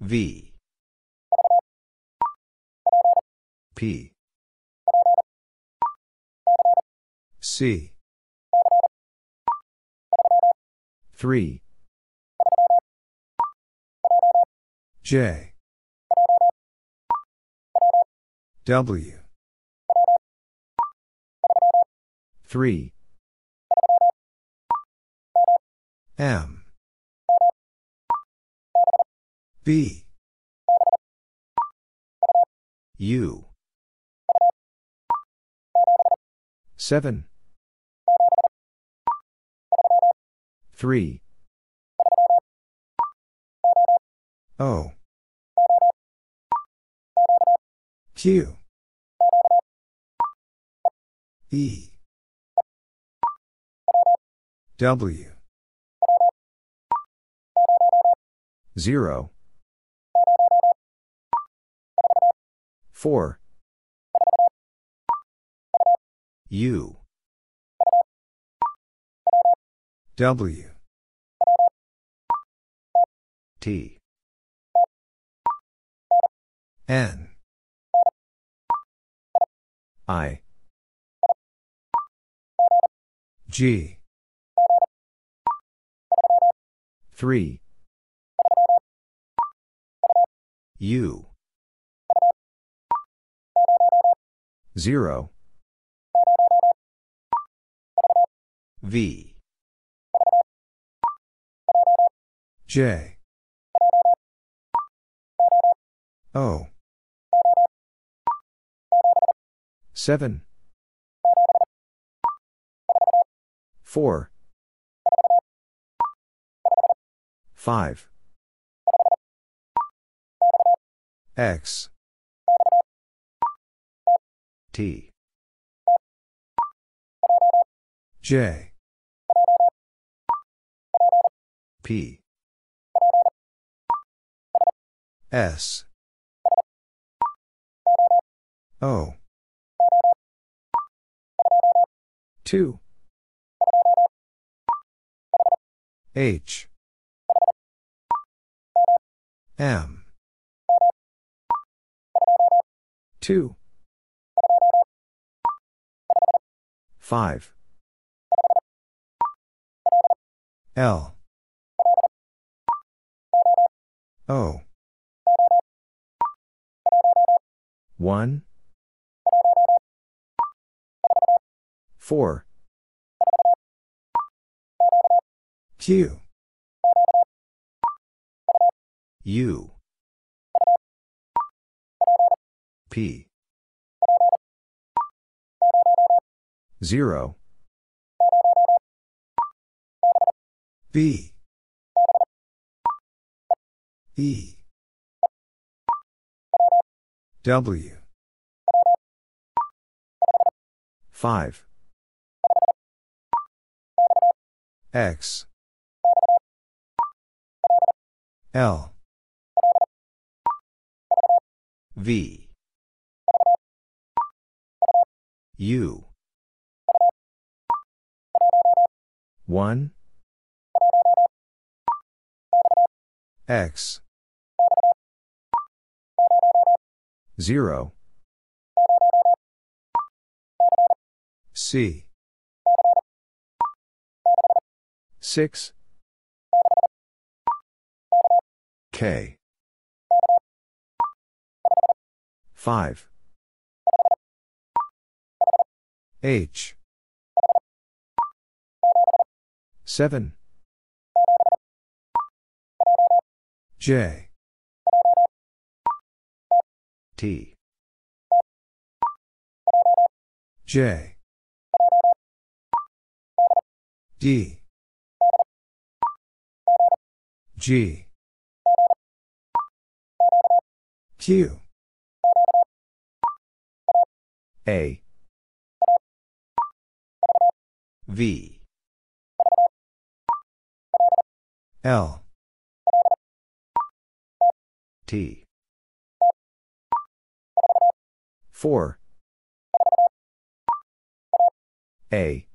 V. P. C. 3. J. W. 3. M. B. U. 7. 3. O. Q. E. W. 0. 4. U. W. T. N. I. G. 3. U. 0. V. J. O. 7. 4. 5. X. T. J. P. S. O. 2. H. M. 2. 5. L. O. 1. 4. Q. U. P. 0. B. E. W. 5. X. L. V. U. 1. X. 0. C. 6. K. 5. H. 7. J. T. J. D. G. Q. A. V. L. T. 4. A.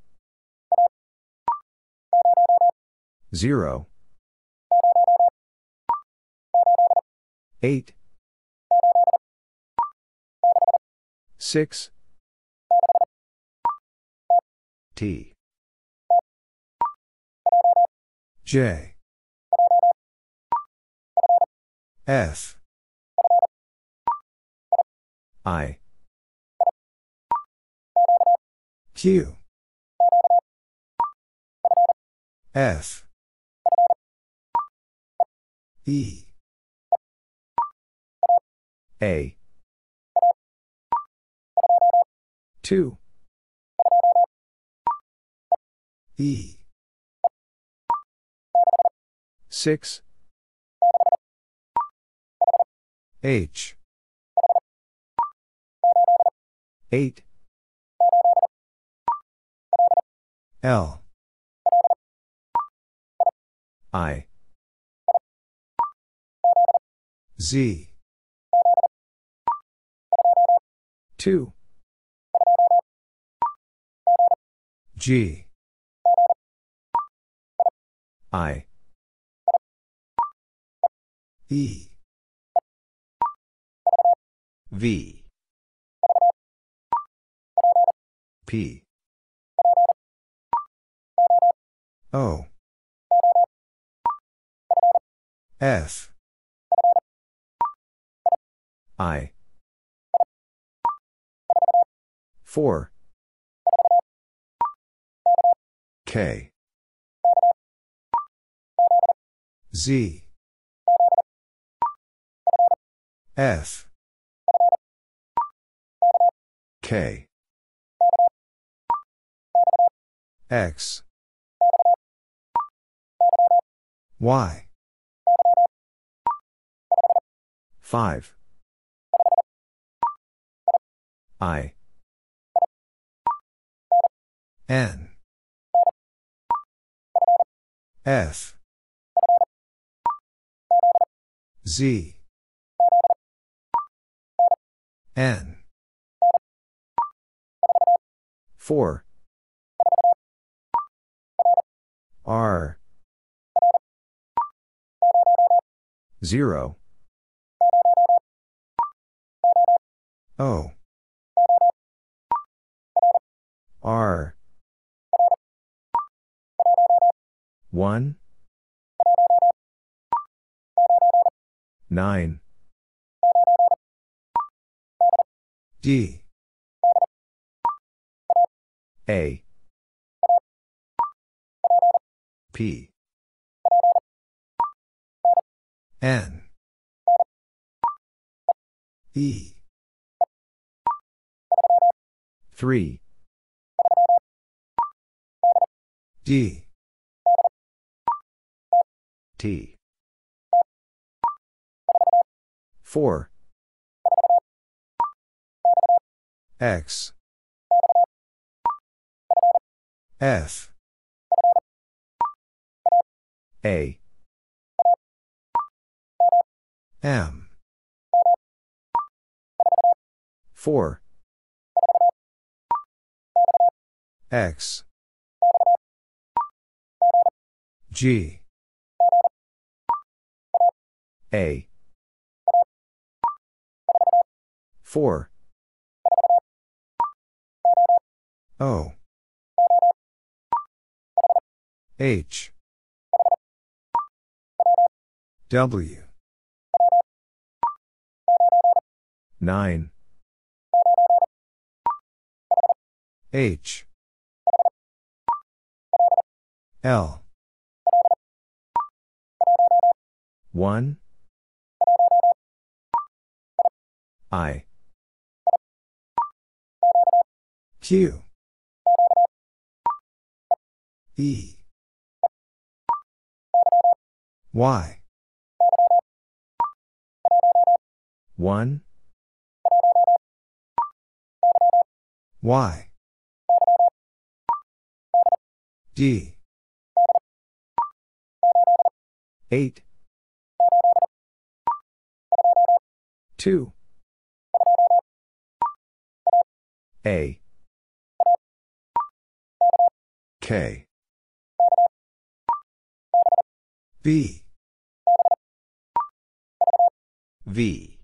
0. 8 6 T J F I. Q. F E. A. 2 E. 6 H. 8 L. I. Z. 2 G. I. E V. P. O. F. I. 4 K. Z. F K. X. Y. 5 I. N. F. Z. N 4 R. 0 O. R. 1 9 D A. P. N. E. 3 D. T. 4 X F. A. M. 4 X. G. A. 4 O H. W. 9 H. L. 1 I. Q. E Y 1 Y D. 8 2 A. K. B V.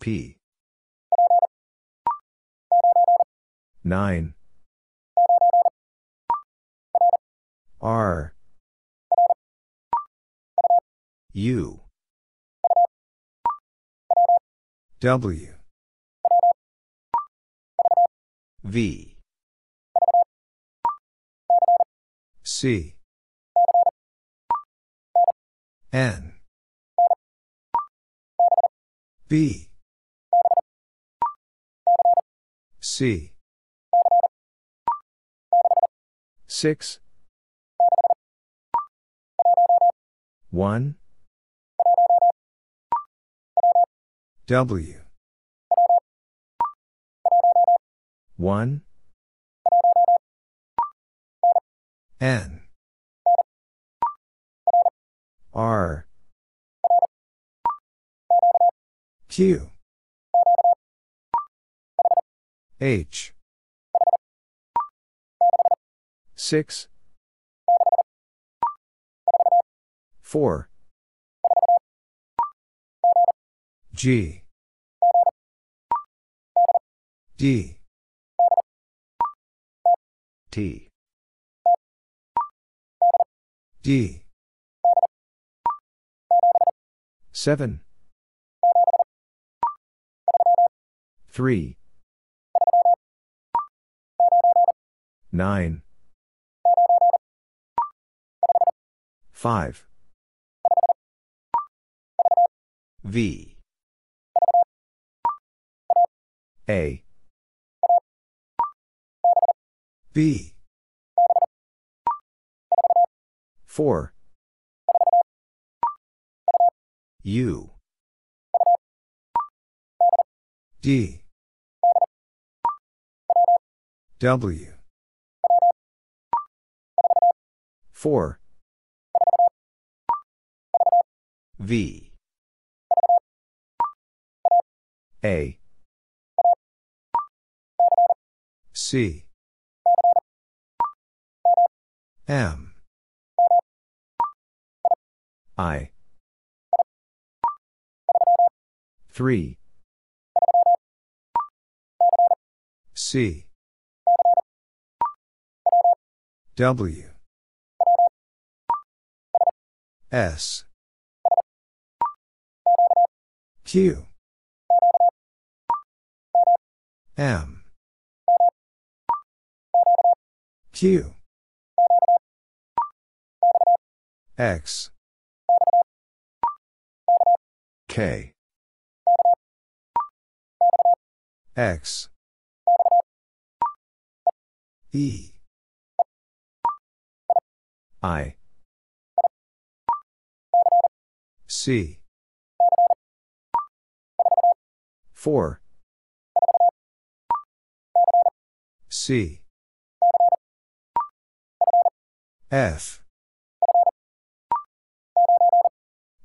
P. 9 R. U. W. V. C N. B. C. 6 1 W. 1 N R. Q. H. 6 4 G. D. T. D 7 3 9 5 V. A. B. 4 U. D. W. 4 V. A. C. M. I 3 C. W. S. Q. M. Q. X. K X. E. I. C. 4 C. F.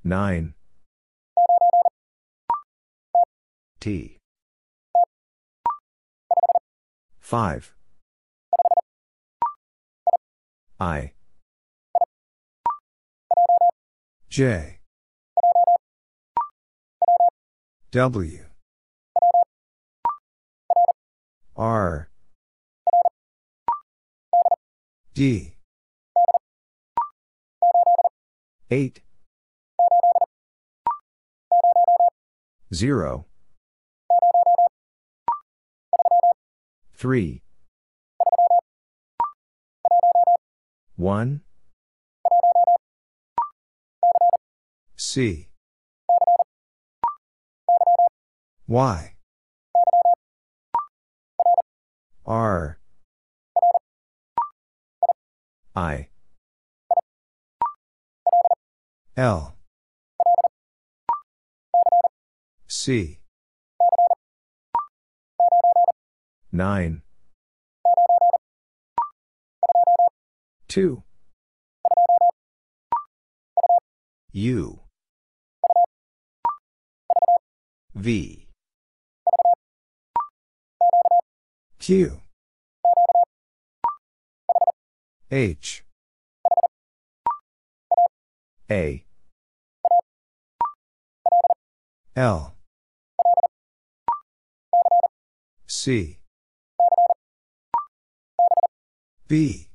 9 T 5 I. J. W. R. D. 8 0 3 1 C. Y. R. I. L. C 9 2 U. V. Q. H. A. L. C B.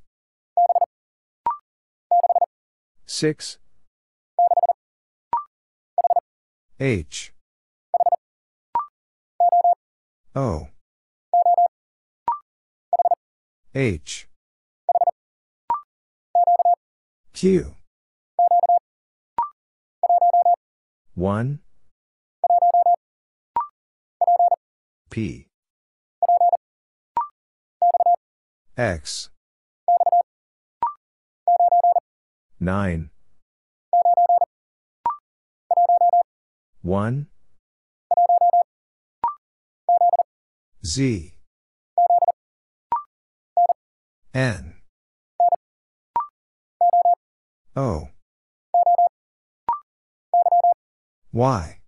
6 H. O. H. Q. 1 P. X 9 1 Z. N. O. Y.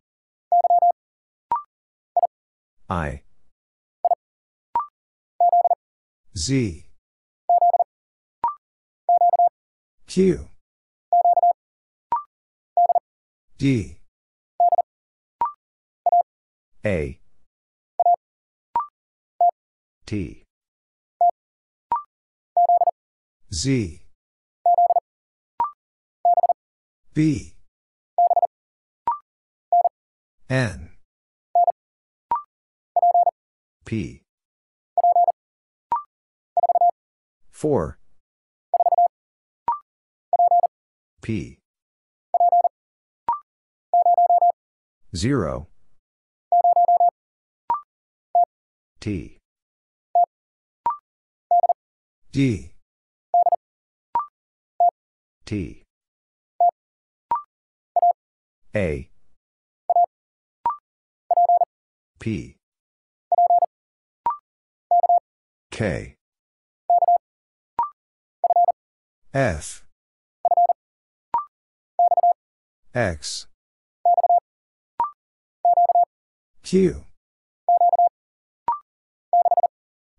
I. Z. Q D. A. T. Z. B. N. P. 4 P 0 T. D. T. A. P. K. F. X Q.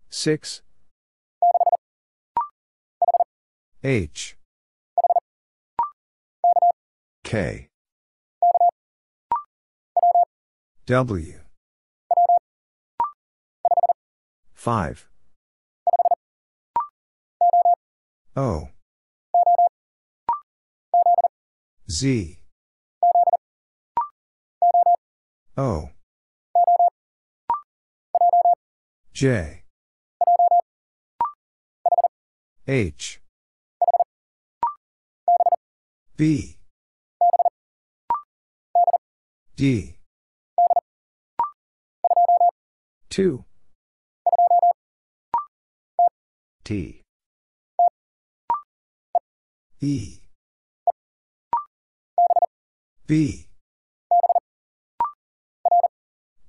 6 H. K. W. 5 O. Z. O J. H. B. D. 2 T. E. B.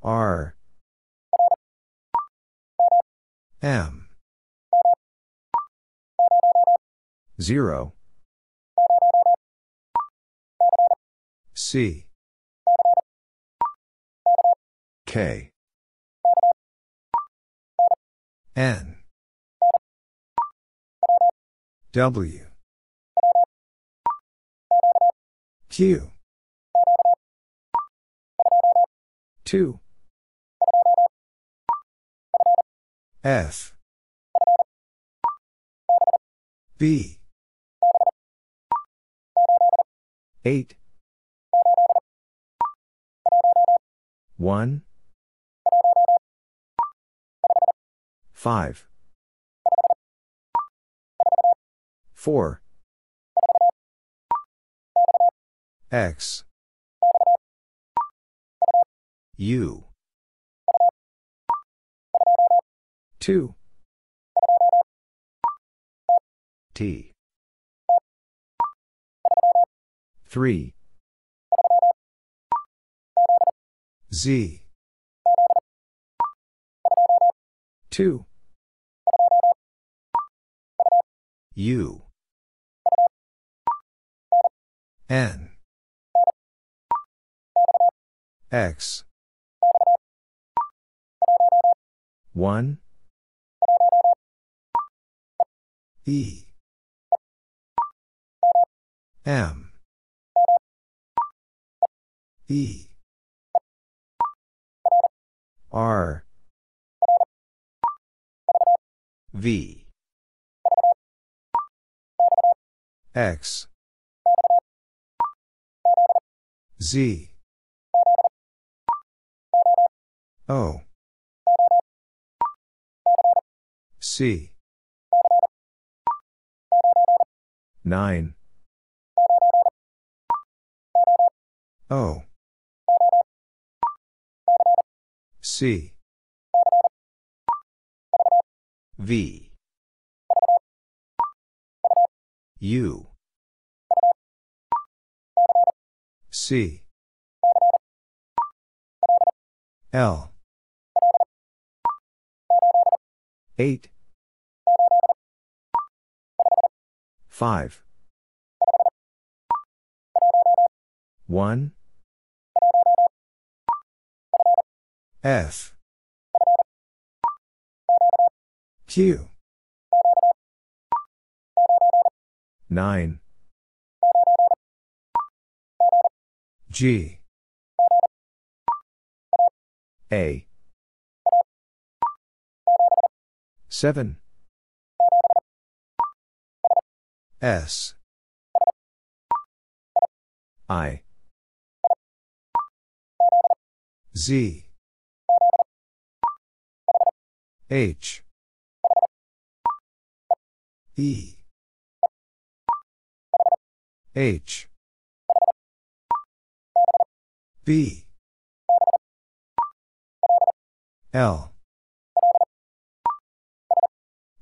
R M. 0 C. K. N. W. Q. 2 F. B. 8 1 5 4 X. U 2 T. 3 Z. 2 U. N. X. 1 E. M. E. R. V. X. Z. O. C 9 O. C. V. U. C. L. 8 5 1 F. Q. 9 G. A. 7 S. I. Z. H. E. H. B. L.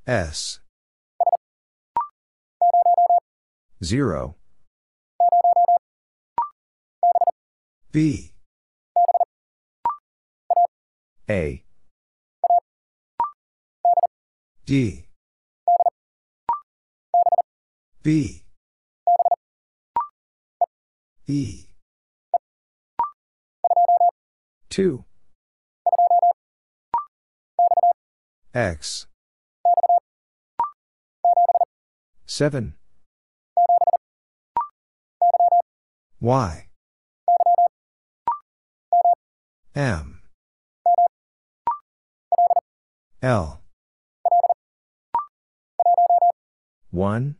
S 0 B. A. D. B. E. 2 X. 7 Y. M. L. 1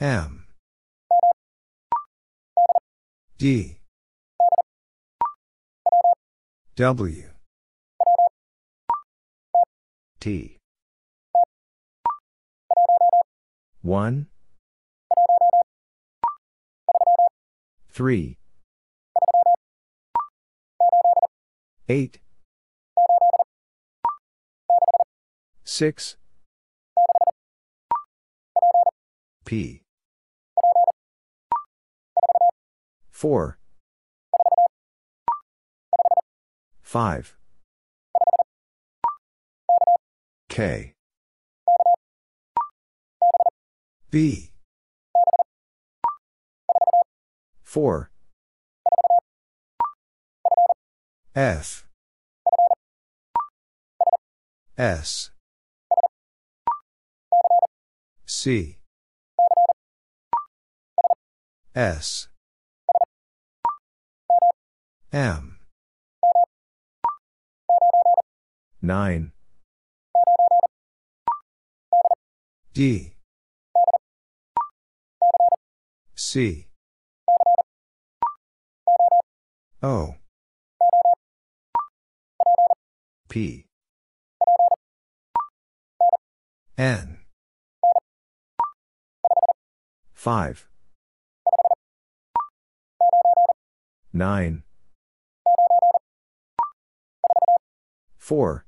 M. D. W. T. 1 3 8 6 P. 4 5 K. B 4 F. S. C. S. M. 9 D. C O. P. N. 5 9 4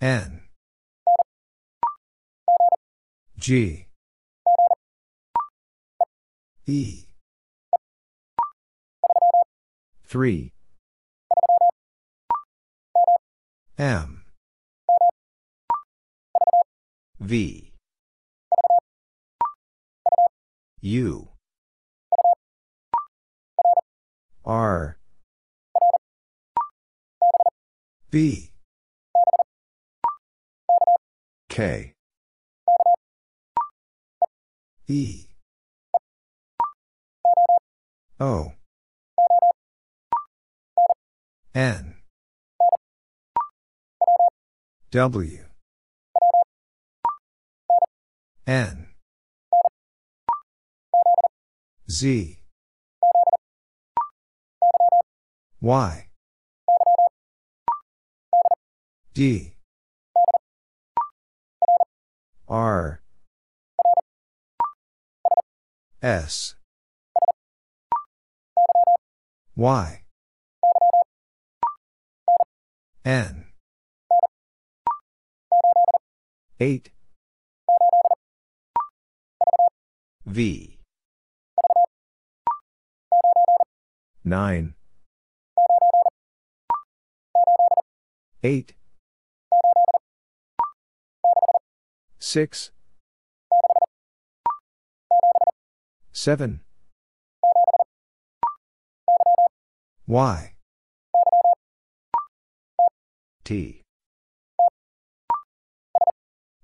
N. G. E 3 M. V. U. R. B. K. E. O N. W. N. Z. Y. D. R. S. Y N. 8 V. 9 8 6 7 Y T.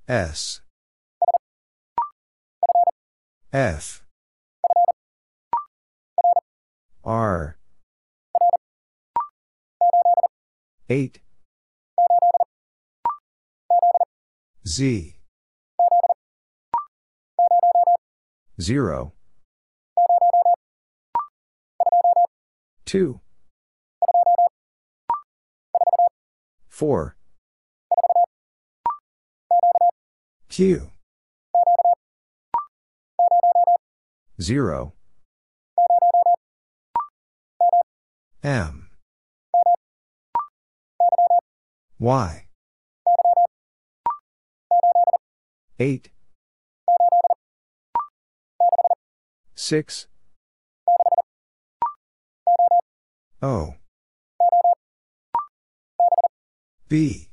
S. F. R. 8 Z. 0 2 4 Q. 0 M. Y. 8 6 O B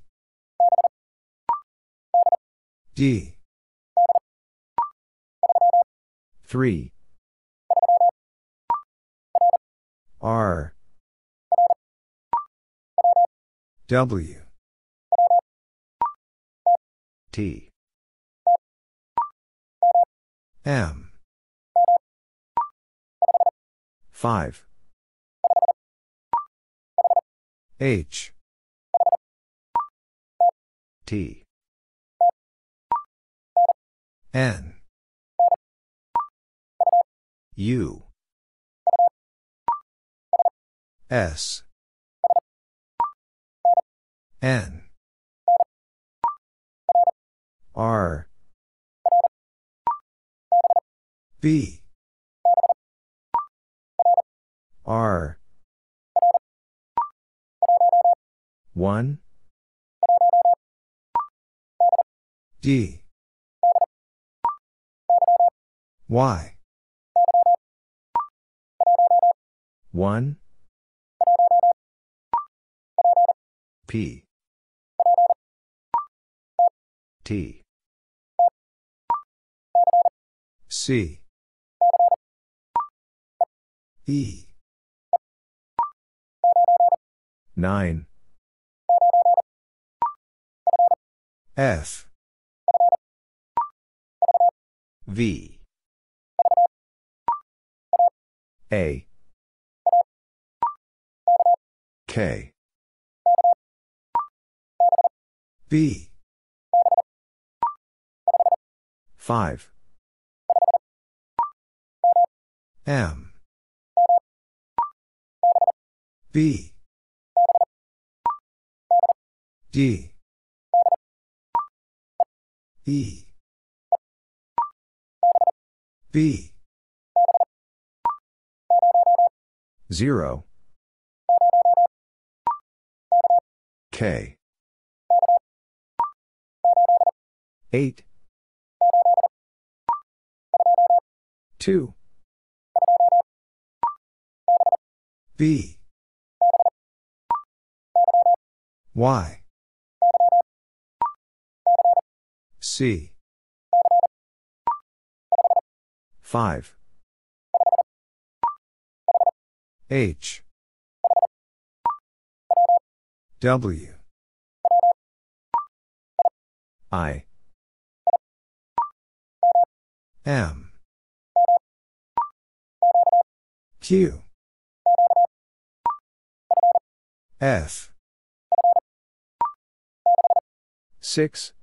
D. 3 R. W. T. M. 5 H T. N. U. S. N. R. B. R. 1 D. Y. 1 P. T. C. E. 9 F V. A. K. B. 5 M. B. D. E B. 0 K. 8 2 B. Y. C 5 H W I M Q F. 6.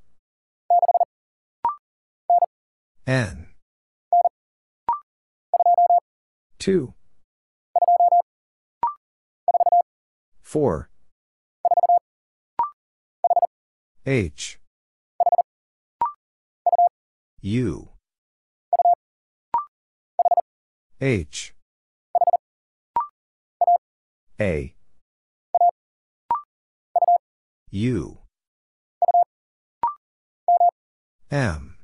N. 2. 4. H. U. H. A. U. M.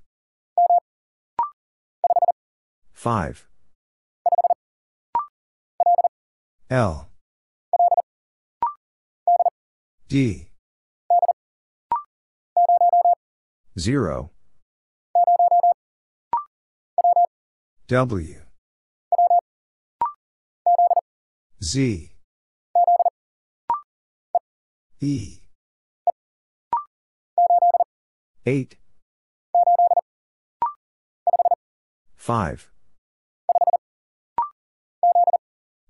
5. L. D. 0. W. Z. E. 8. 5.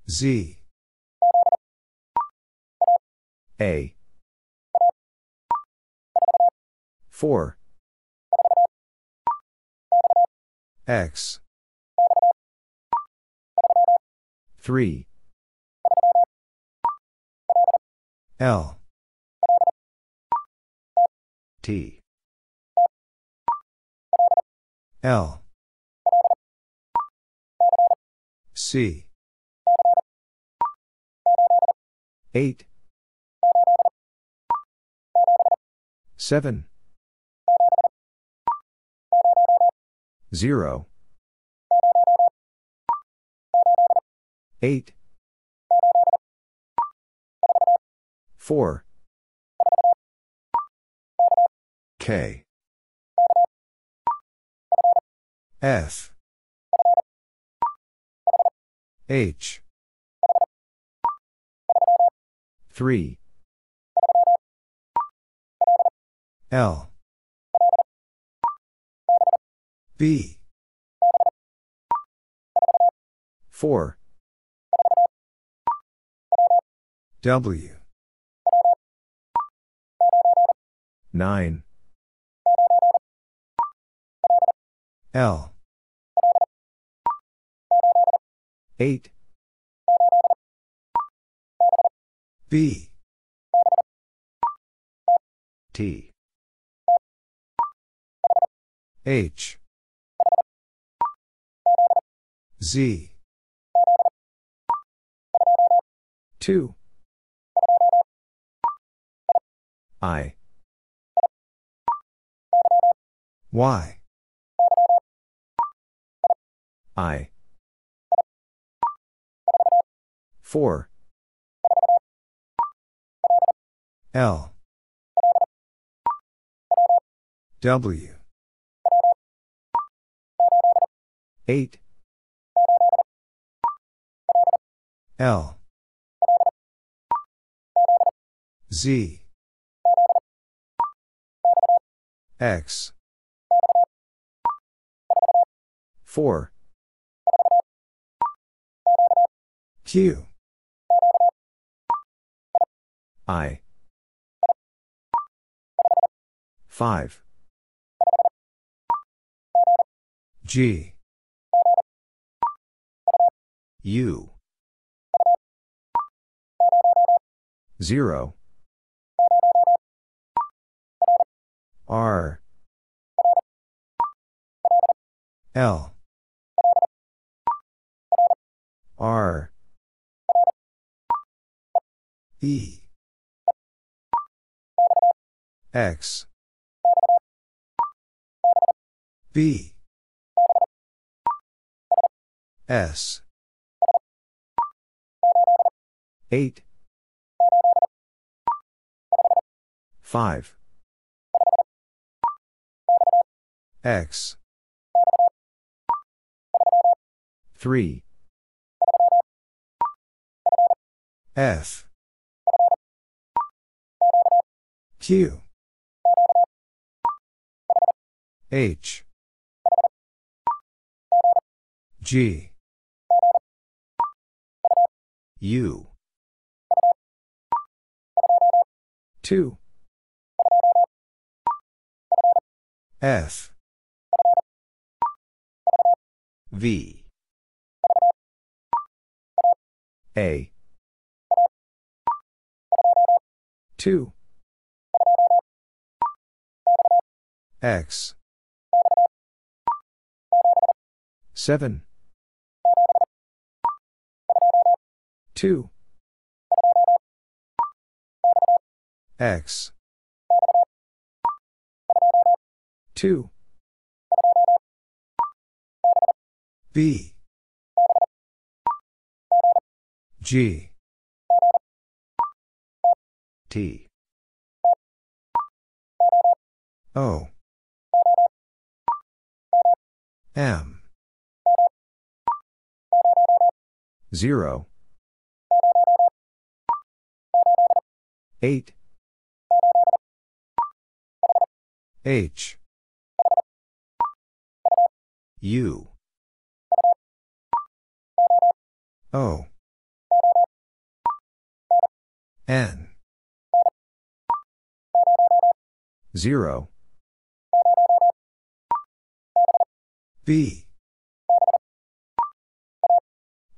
Z. A. 4. X. 3. L. T. L. C. 8. 7. 0. 8. 4. K. F. H. 3. L. B. 4. W. 9. L. 8. B. T. H. Z. 2. I. Y. I. 4. L. W. 8. L. Z. X. 4. Q. I. 5. G. U. 0. R. L. R. E. X. B. S. 8. 5. X. 3. F. Q. H. G. U. 2 F. V. A. 2 X. 7 2 X. 2 B G. T. O. M. 0 8 H. U. O. N. 0 B.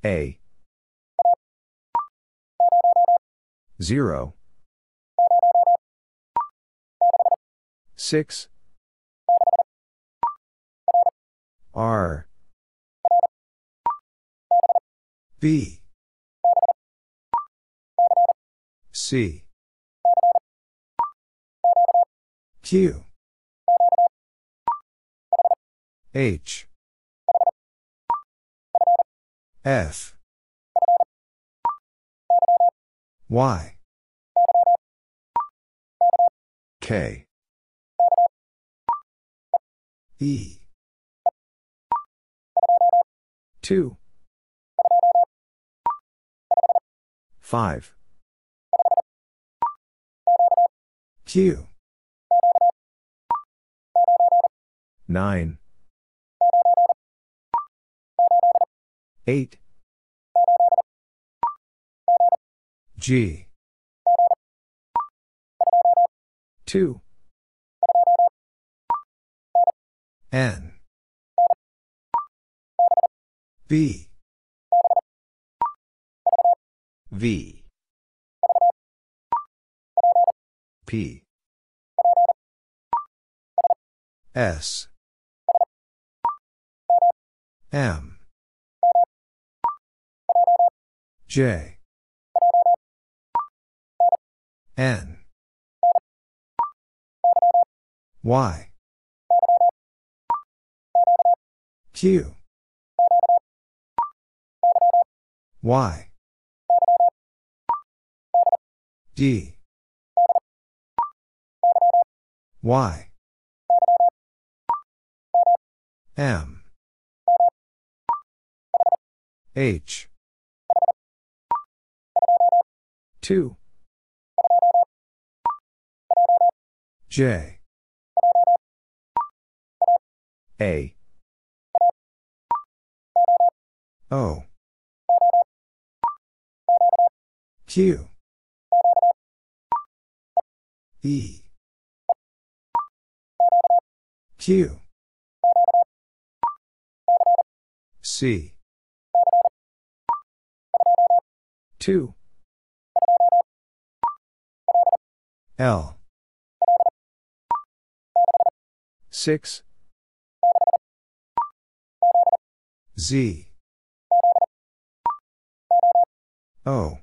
A. 0 6 R. B. C. Q. H. F. Y. K E. 2 5 Q. 9 8 G. 2 N. B V. P. S. M. J. N. Y Q. Y. D. Y. M. H. 2 J. A O Q. E. Q. C. 2 L. 6 Z O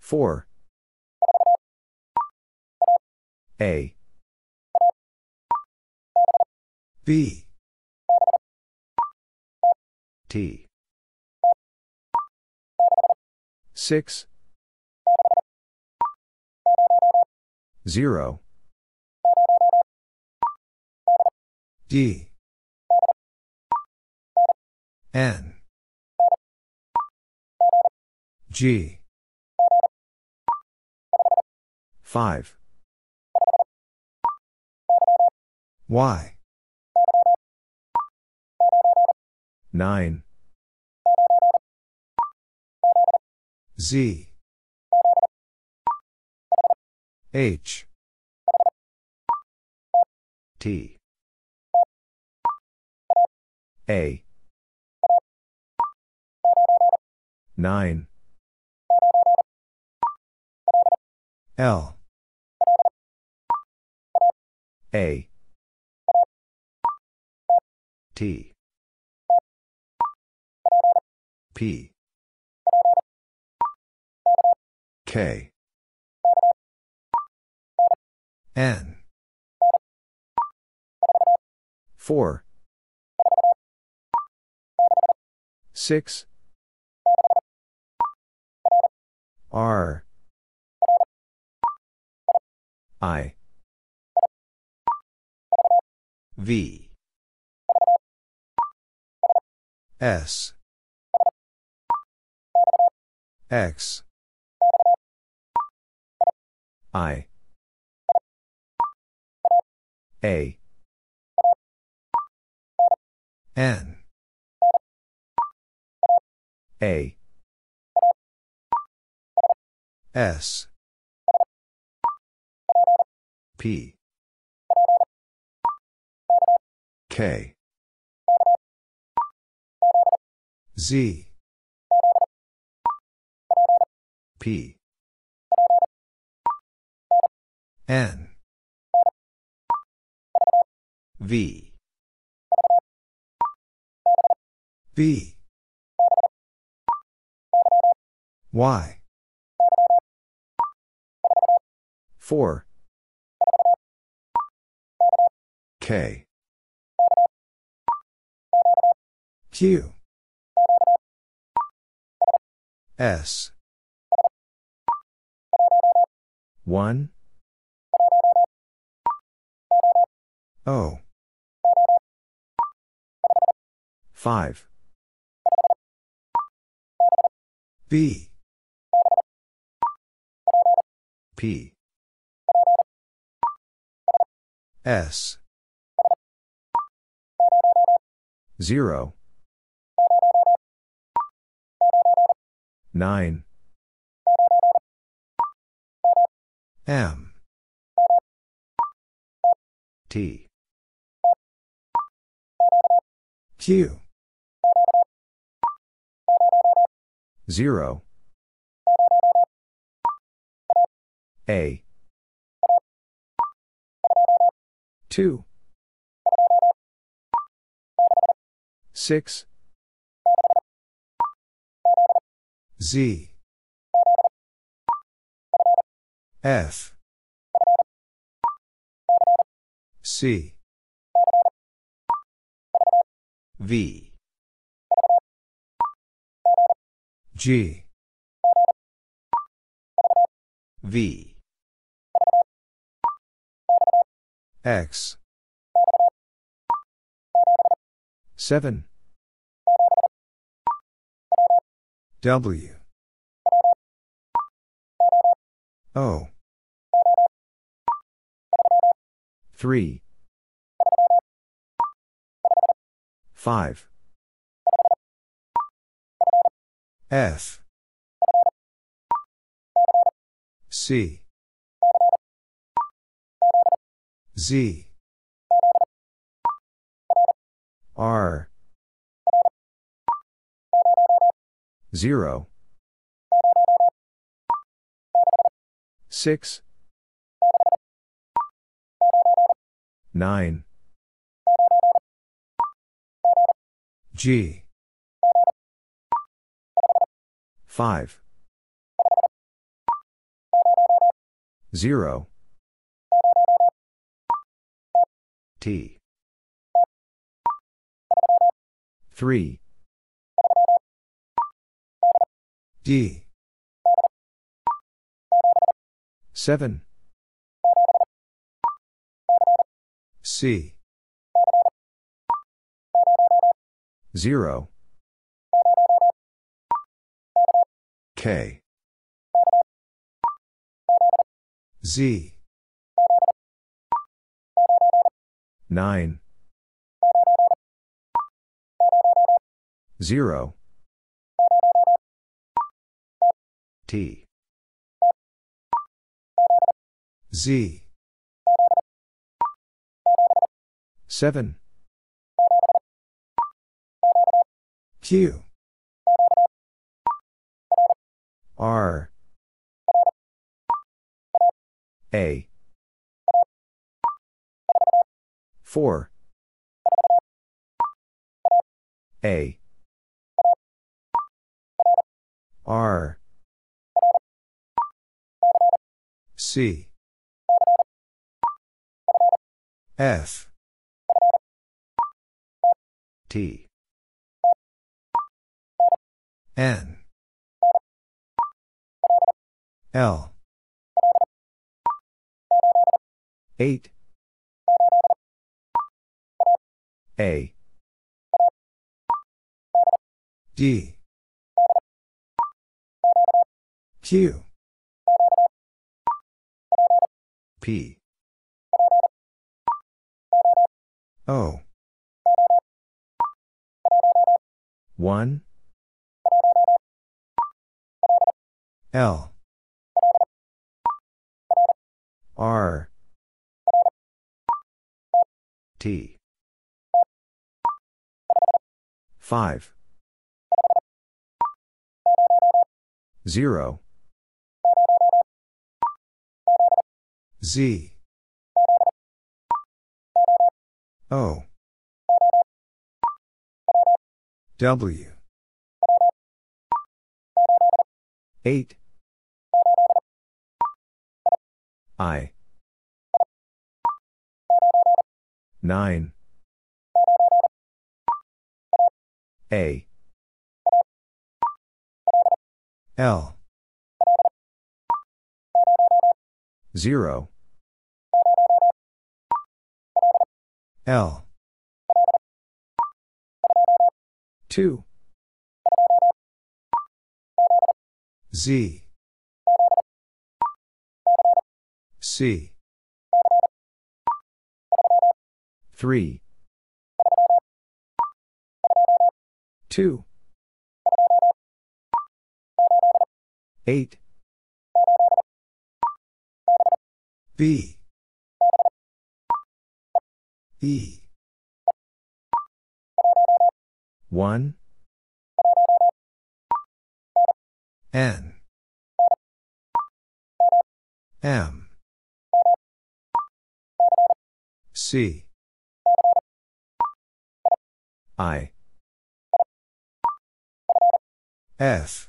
4 A. B. T. 6 0 D. N G. 5 Y. 9 Z. H. T. A. 9 L. A. T. P. K. N. 4 6 R I. V. S. X. I. A. N. A. S P. K. Z. P. N. V. B. Y. 4 K. Q. S. 1 O. 5 B. P. S 0 9 M. T. Q. 0 A. 2 6 Z. F. C. V. G. V. X 7 W. O. 3 5 F. C. Z R. 0 6 9 G. 5 0 T 3 D. 7 C. 0 K. Z. 9 0 T Z. 7. Q. R. A. 4. A. R. C. F. T. N. L. 8. A. D. Q. P. O. 1. L. R. T. 5. 0. Z. O. W. 8. I. 9. A. L. 0. L. 2. Z. C. 3. 2. 8. B. E. 1. N. M. C. I. F.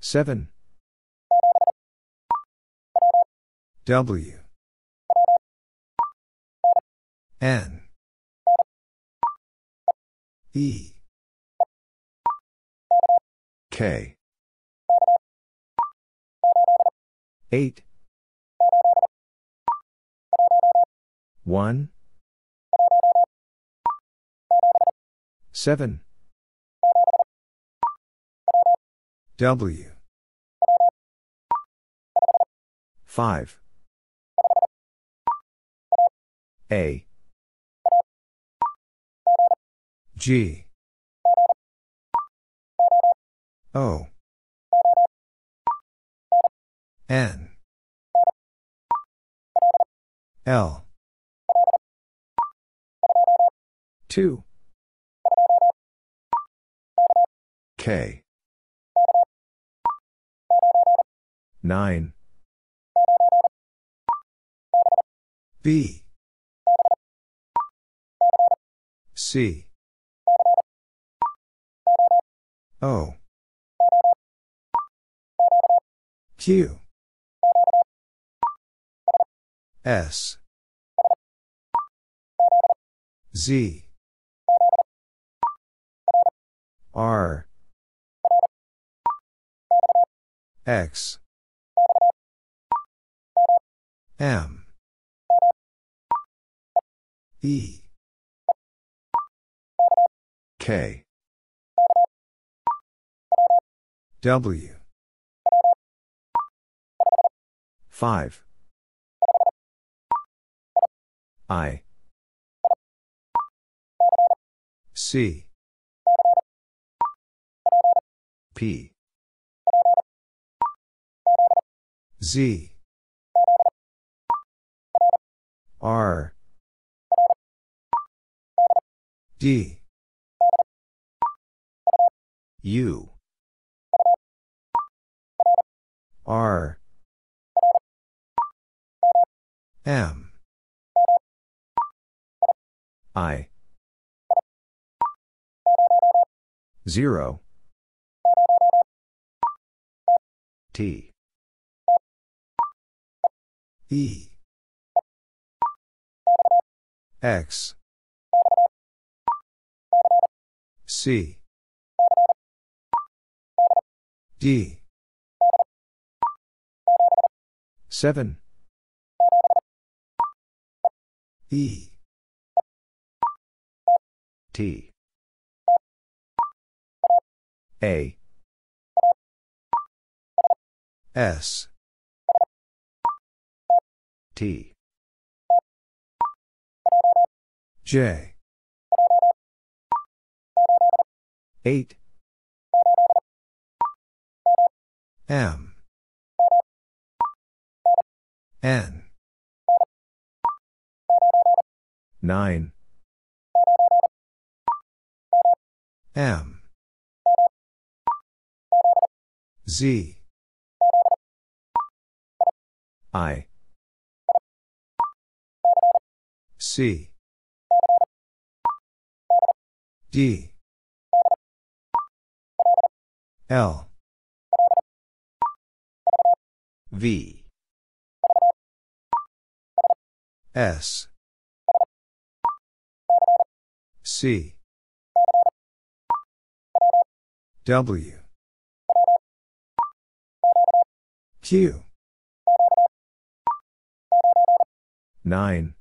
7. W. N. E. K. 8. 1. 7. W. 5. A. G. O. N. L. 2. K. 9. B. C. O. Q. S. Z. R. X. M. E. K. W. 5. I. C. P. Z. R. D. U. R. M. I. 0. T. E. X. C. D. 7. E. T. A. S. T. J. 8. M. N. 9. M. Z. I. C. D. L. V. S. C. W. Q. 9.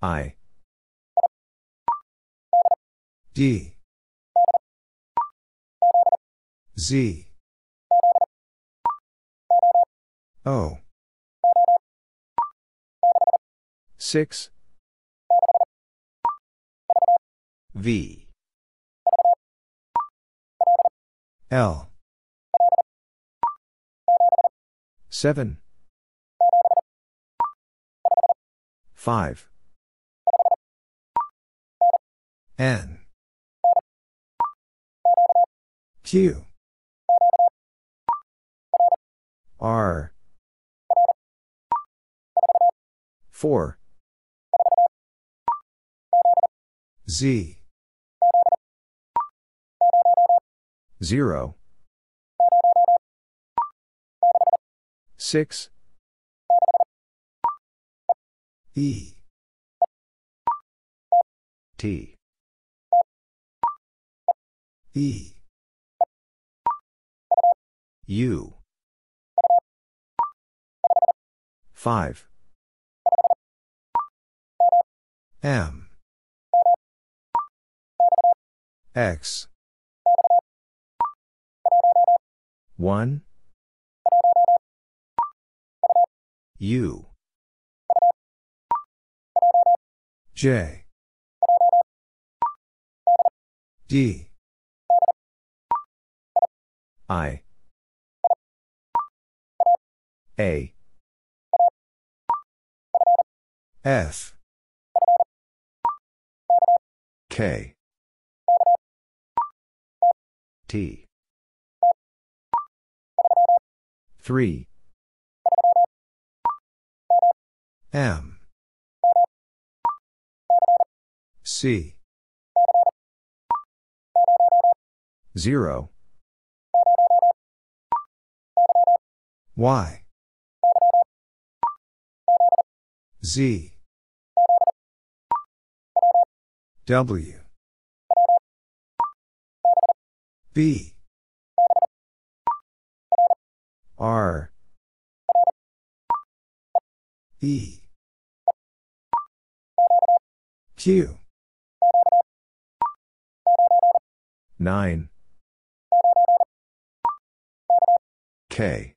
I. D. Z. O. 6. V. L. 7. 5. N. Q. R. 4. Z. 0. 6. E. T. E. U. 5. M. X. 1. U. J. D. I. A. F. K. T. 3. M. C. 0. Y. Z. W. B. R. E. Q. 9. K.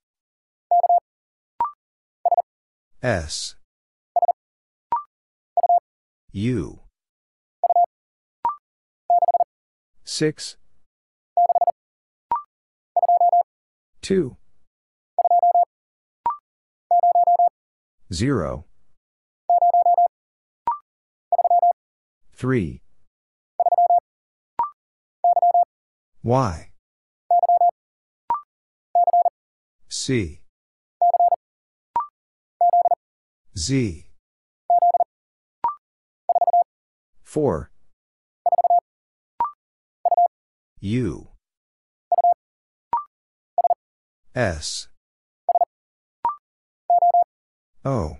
S. U. 6. 2. 0. 3. Y. C. Z. 4. U. S. O.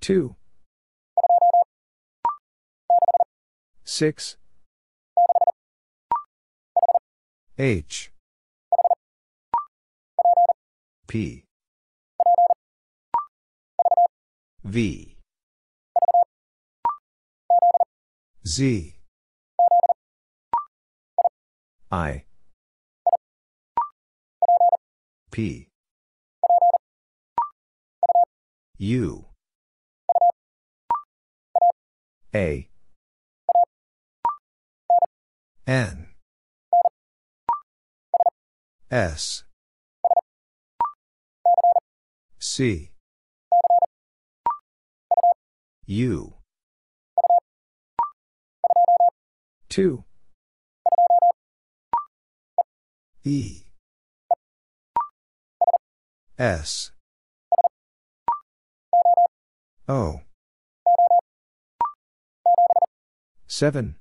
2. 6. H. P. V. Z. I. P. U. A. N. S. C. U. 2. E. S. O. 7.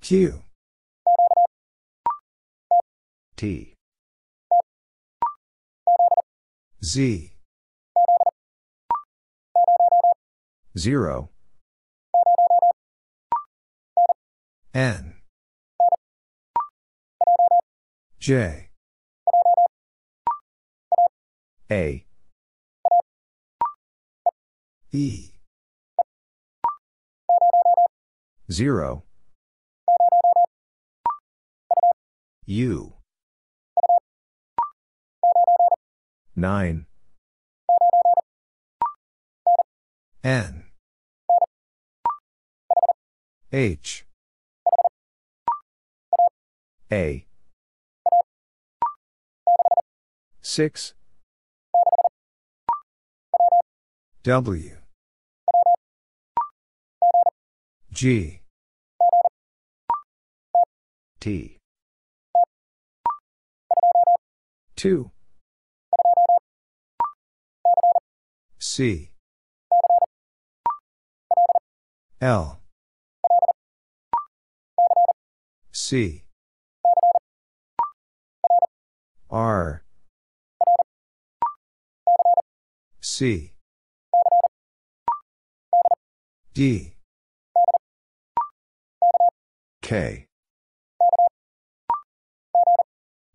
Q. T. Z. 0. N. J. A. E. 0. U. 9. N. H. A. 6. W. G. T. 2. C. L. C. R. C. D. K.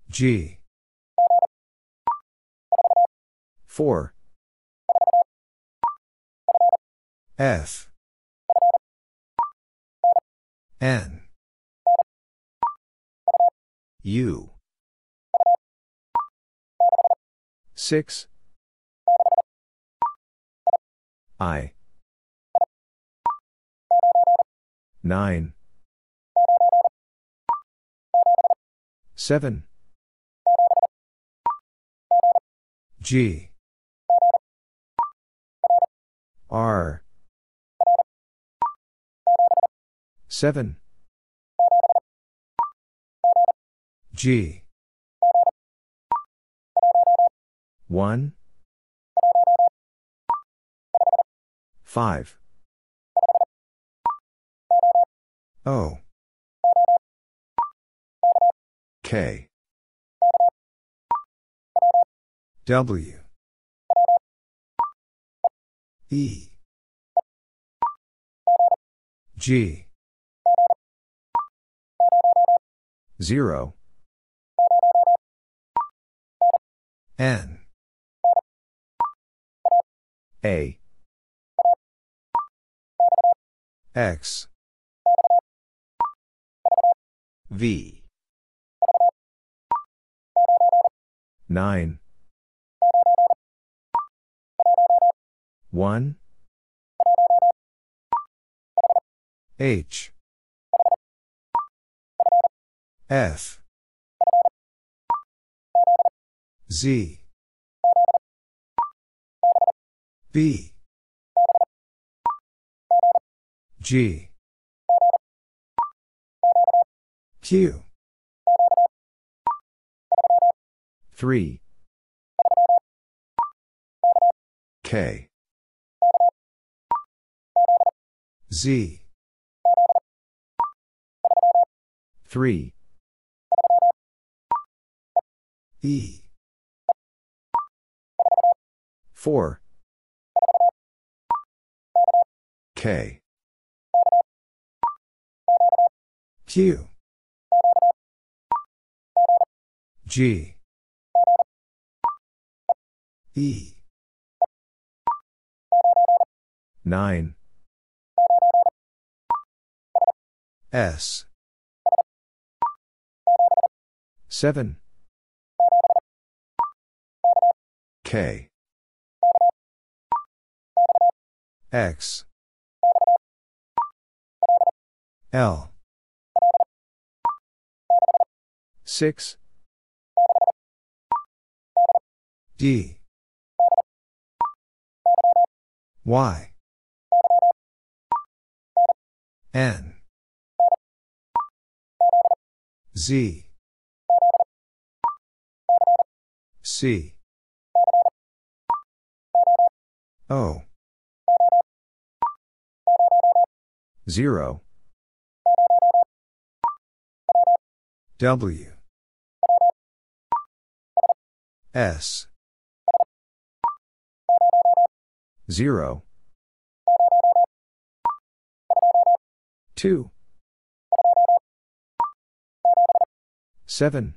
G. 4. F. N. U. 6. I. 9. 7. G. R. 7. G. 1. 5. O. K. W. E. G. 0. N. A. X. V. 9. 1. H. F Z B G Q 3 K. Z. 3 E. 4 K. Q G. E. 9 S. 7 K. X. L. 6 D. Y. N. Z. C. O. 0 W. S 0 2 7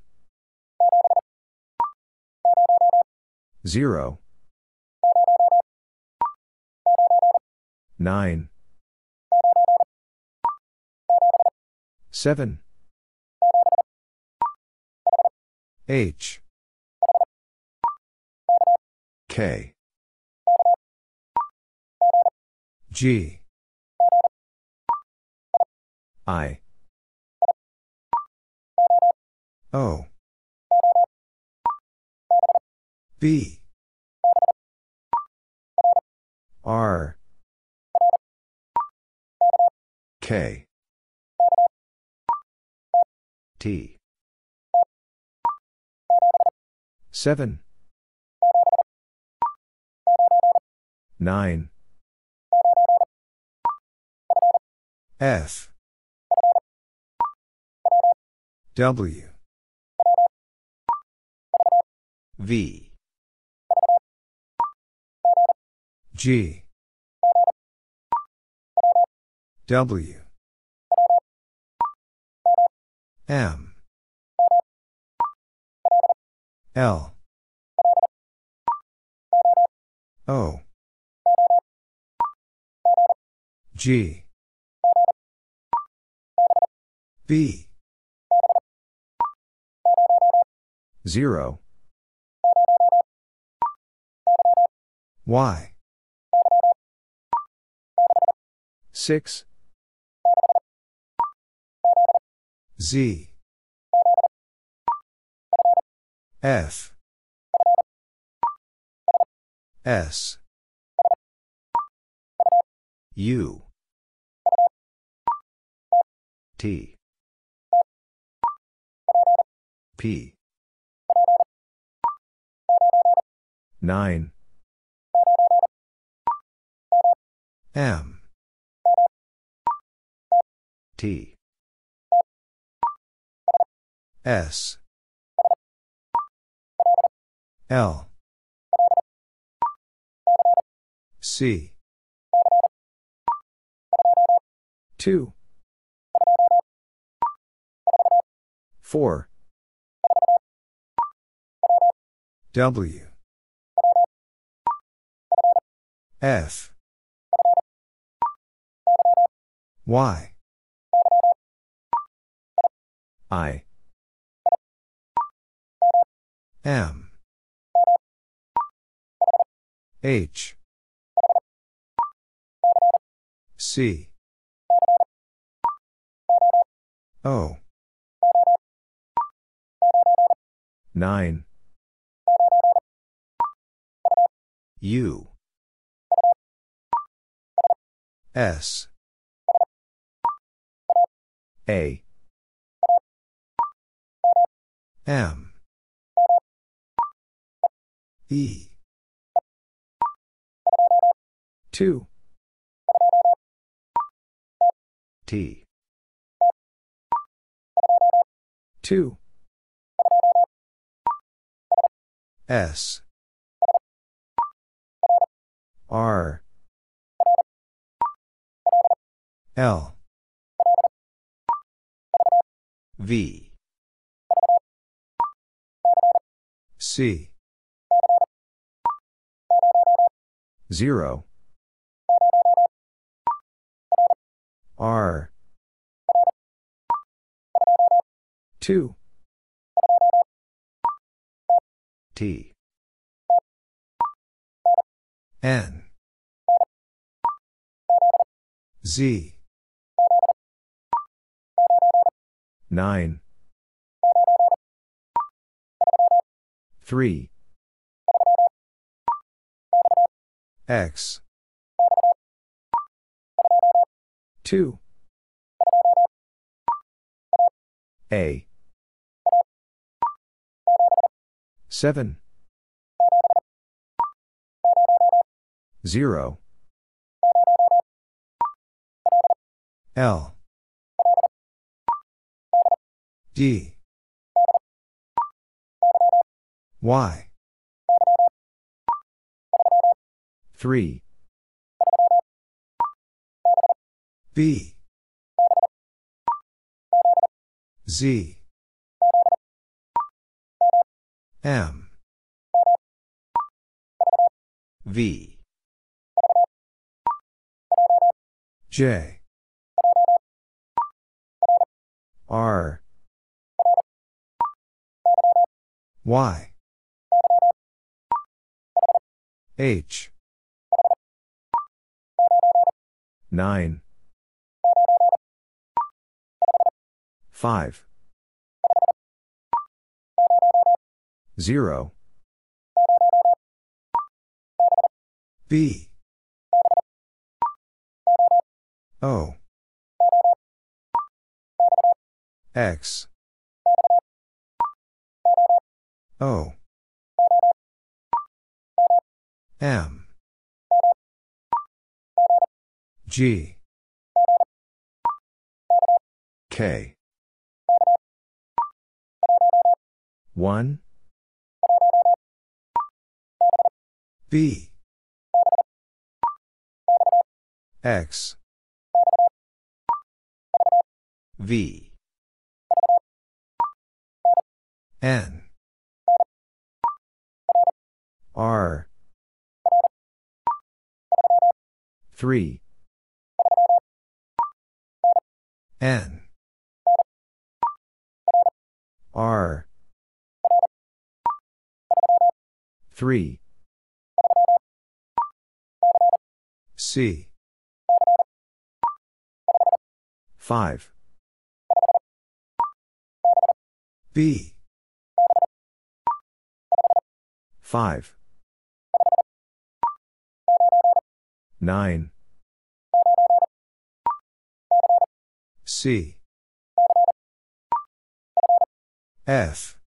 0 9 7 H. K G. I. O. B. R. K. T. 7 9 F. W. V. G. W. M. L. O. G B. 0 Y. 6 Z. F. S. U. T P. 9 M. T. S. L. C. 2 4 W. F. Y. I. M. H. C. O. 9. U. S. A. M. E. 2. T. 2. S. R. L. V. C. 0. R. 2. T. N. Z. 9. 3. X. 2. A. 7. 0. L. D. Y. 3. B. Z. M. V. J. R. Y. H. 9. 5. 0. B. O. X. O. M. G. K. 1. B. X. V. N. R. 3. N. R. 3. C. 5. B. 5. 9. C. F.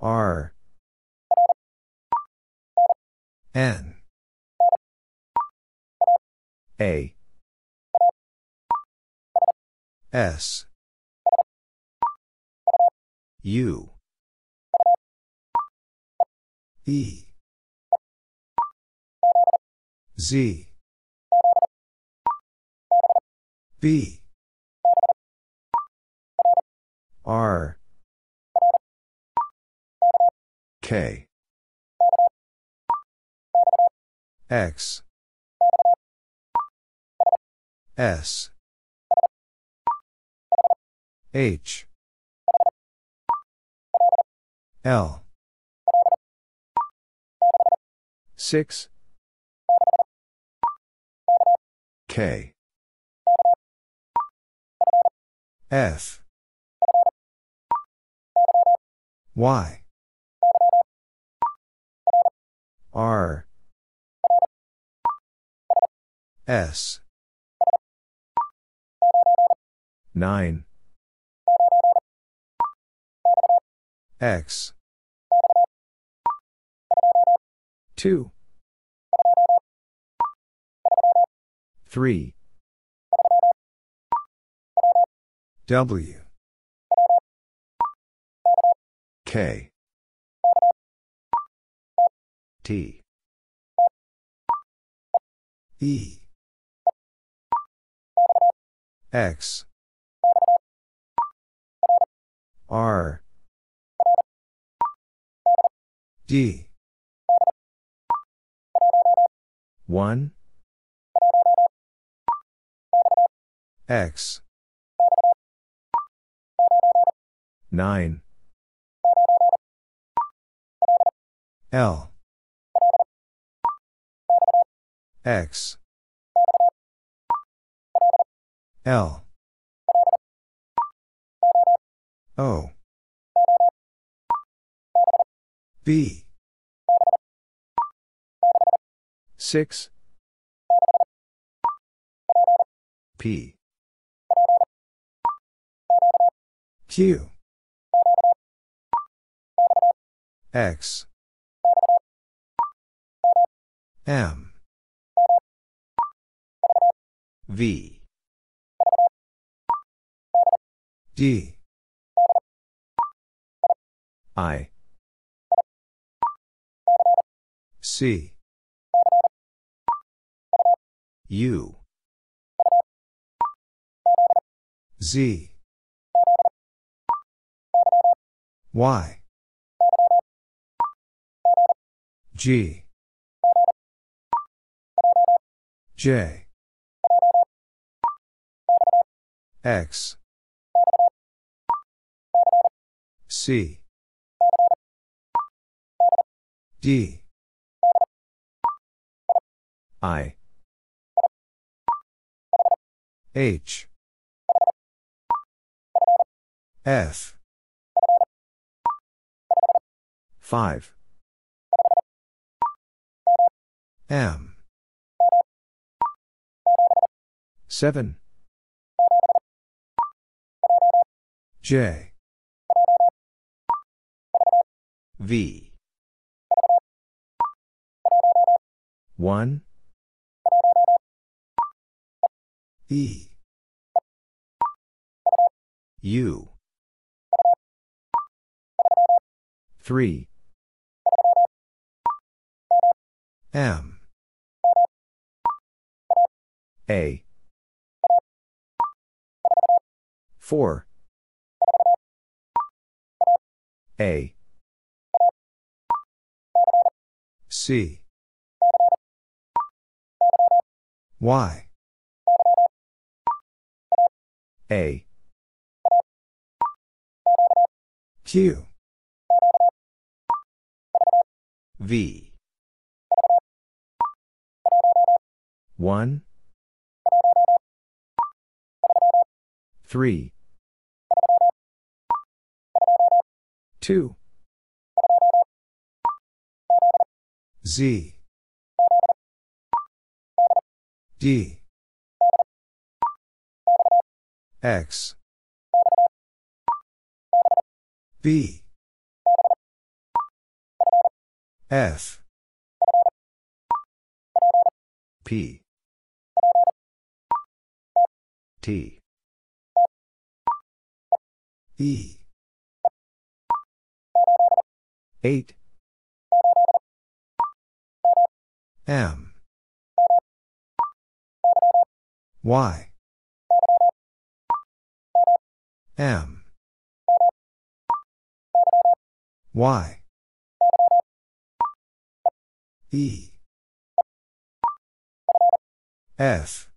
R. N. A. S. U. E. Z. B. R. K. X. S. H. L. 6. K. F. Y. R. S. 9. X. 2. 3. W. K. T. E. X. R. D. 1. X. 9. L. X. L. O. B. 6. P. Q. X. M. V. D. I. C. U. Z. Y. G. J. X. C. D. I. H. F. 5. M. 7. J. V. 1. E. U. 3. M. A. 4. A. C. Y. A. Q. V. 1. 3. 2. Z. D. X. B. F. P. T. E. 8. M. Y. M. Y. E. F.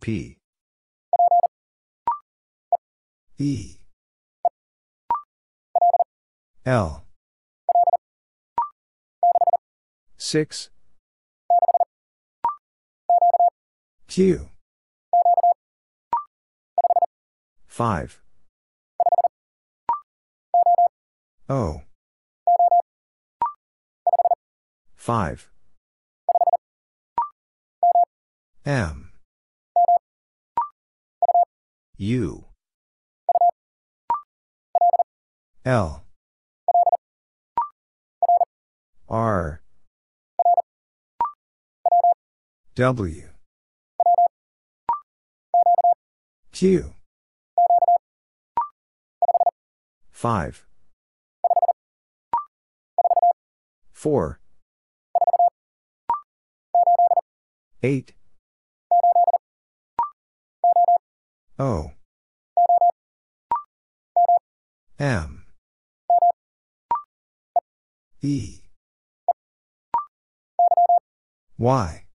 P. E. L. 6. Q. 5. O. 5. M. U. L. R. W. Q. 5. 4. 8. O. M. E. Y.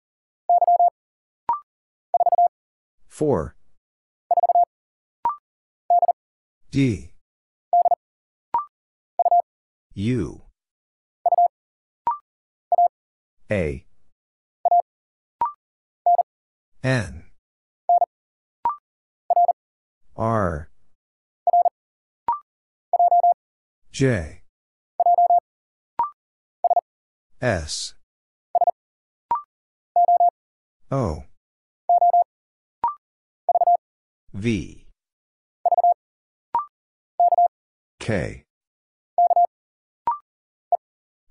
4. D. U. A. N. R. J. S. O. V. K.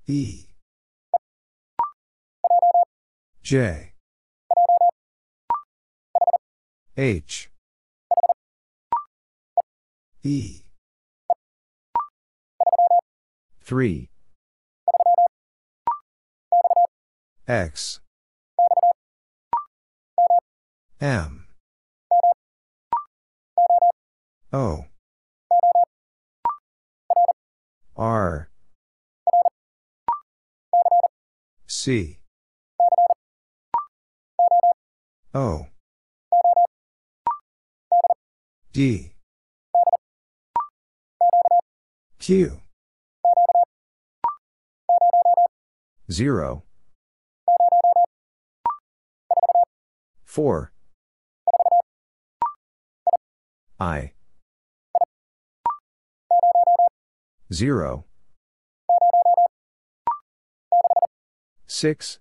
E. J. H. E. 3. X. M. O. R. C. O. D. Q. 0. 4. I. 0. 6.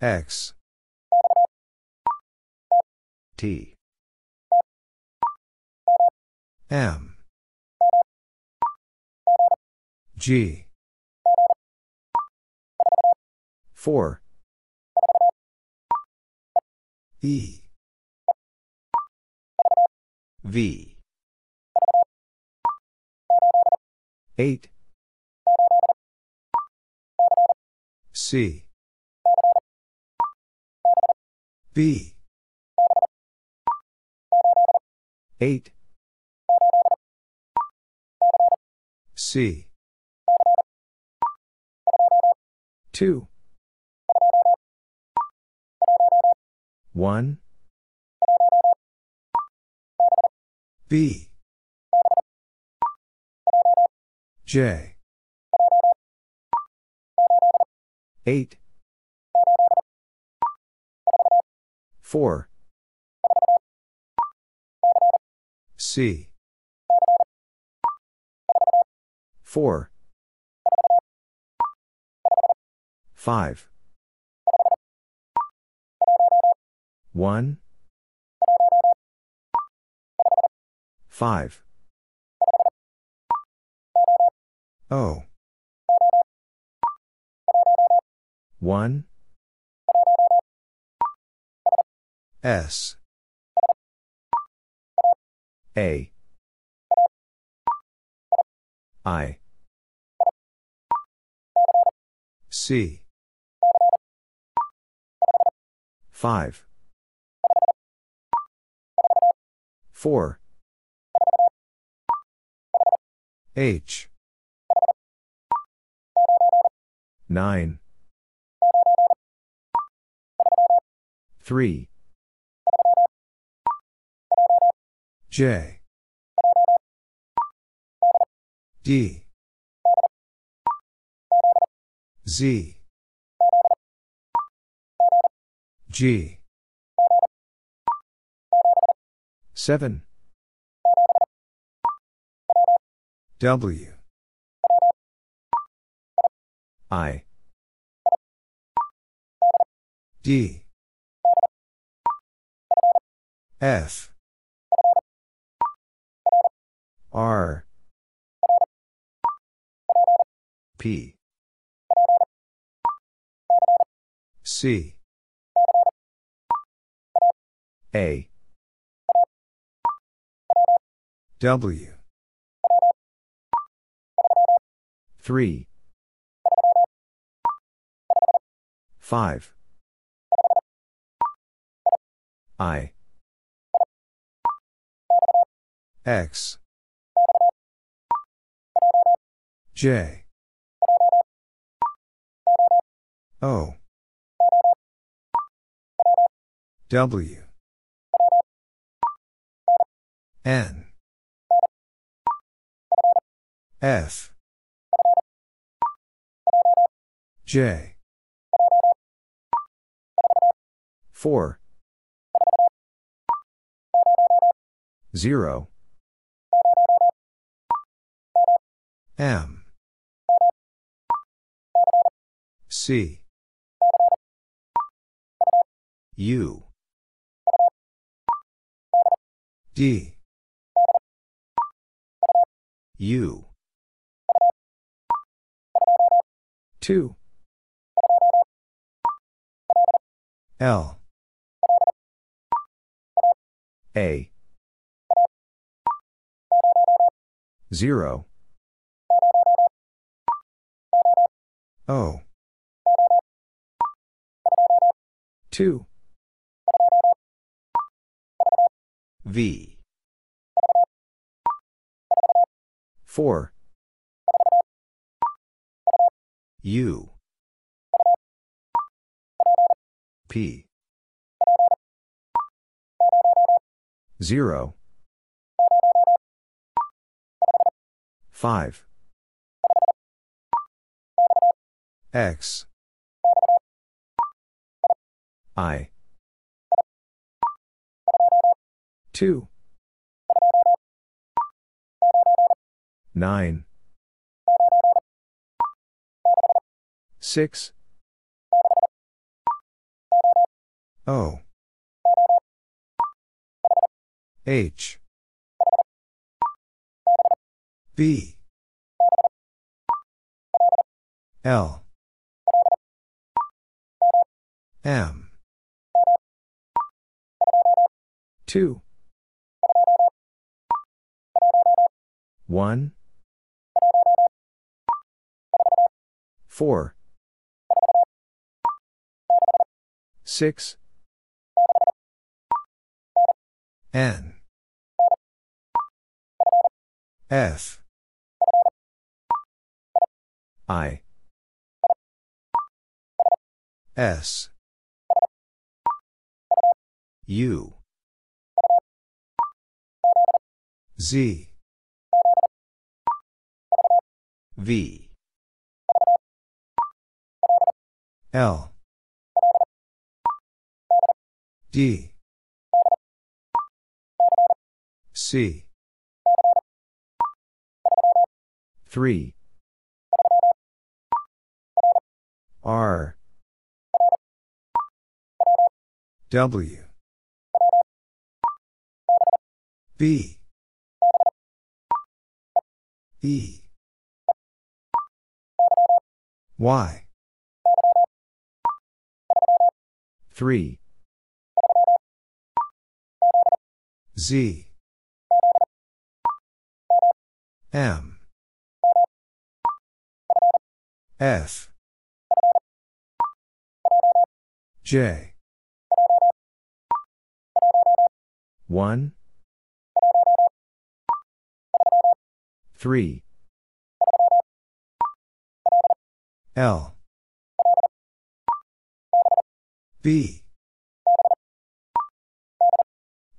X. T. M. G. 4. E. V. 8. C. B. 8. C. 2. 1. B. J. 8. 4. C. 4. 5. 1. 5. O. 1. S. A. I. C. 5. 4. H. 9. 3. J. D. Z. G. 7. W I D F. R. P. C. A. W. 3 5 I X. J. O. W. N. F. J. 4 0 M. C. U. D. U. 2 L. A. 0 O 2 V. 4 U. P. 0 5 X. I. 2 9 6 O. H. B. L M. 2 1 4 6 N. F. I. S U. Z. V. L. D. C. 3 R. W B E. Y. 3 Z. M. F. J. 1 3 L. B.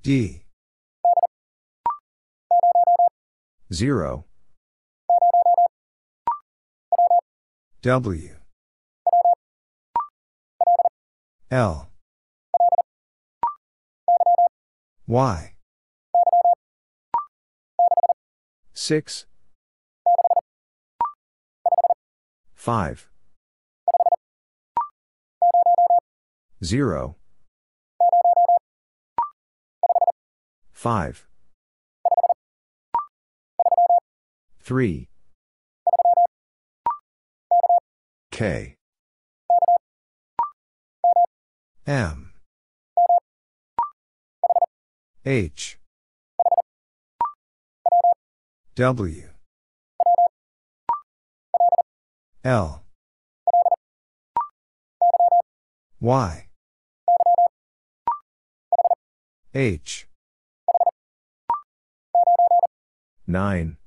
D. 0 W. L. Y. 6 5. 0. 5. 3. K. M. H. W. L. Y. H. 9.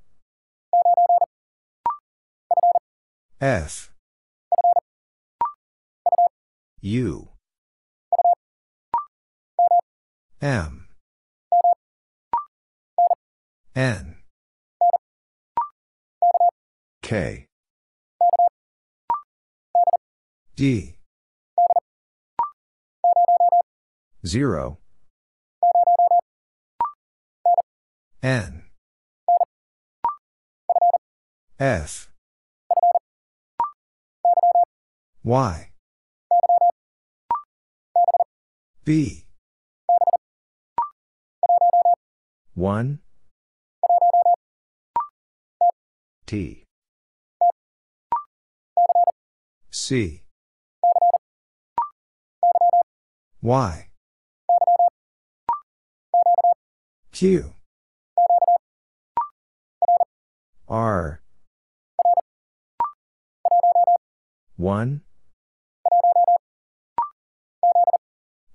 F. U. M. N. K. D. 0. N. F. Y. B. 1. T. C. Y. Q. R. 1.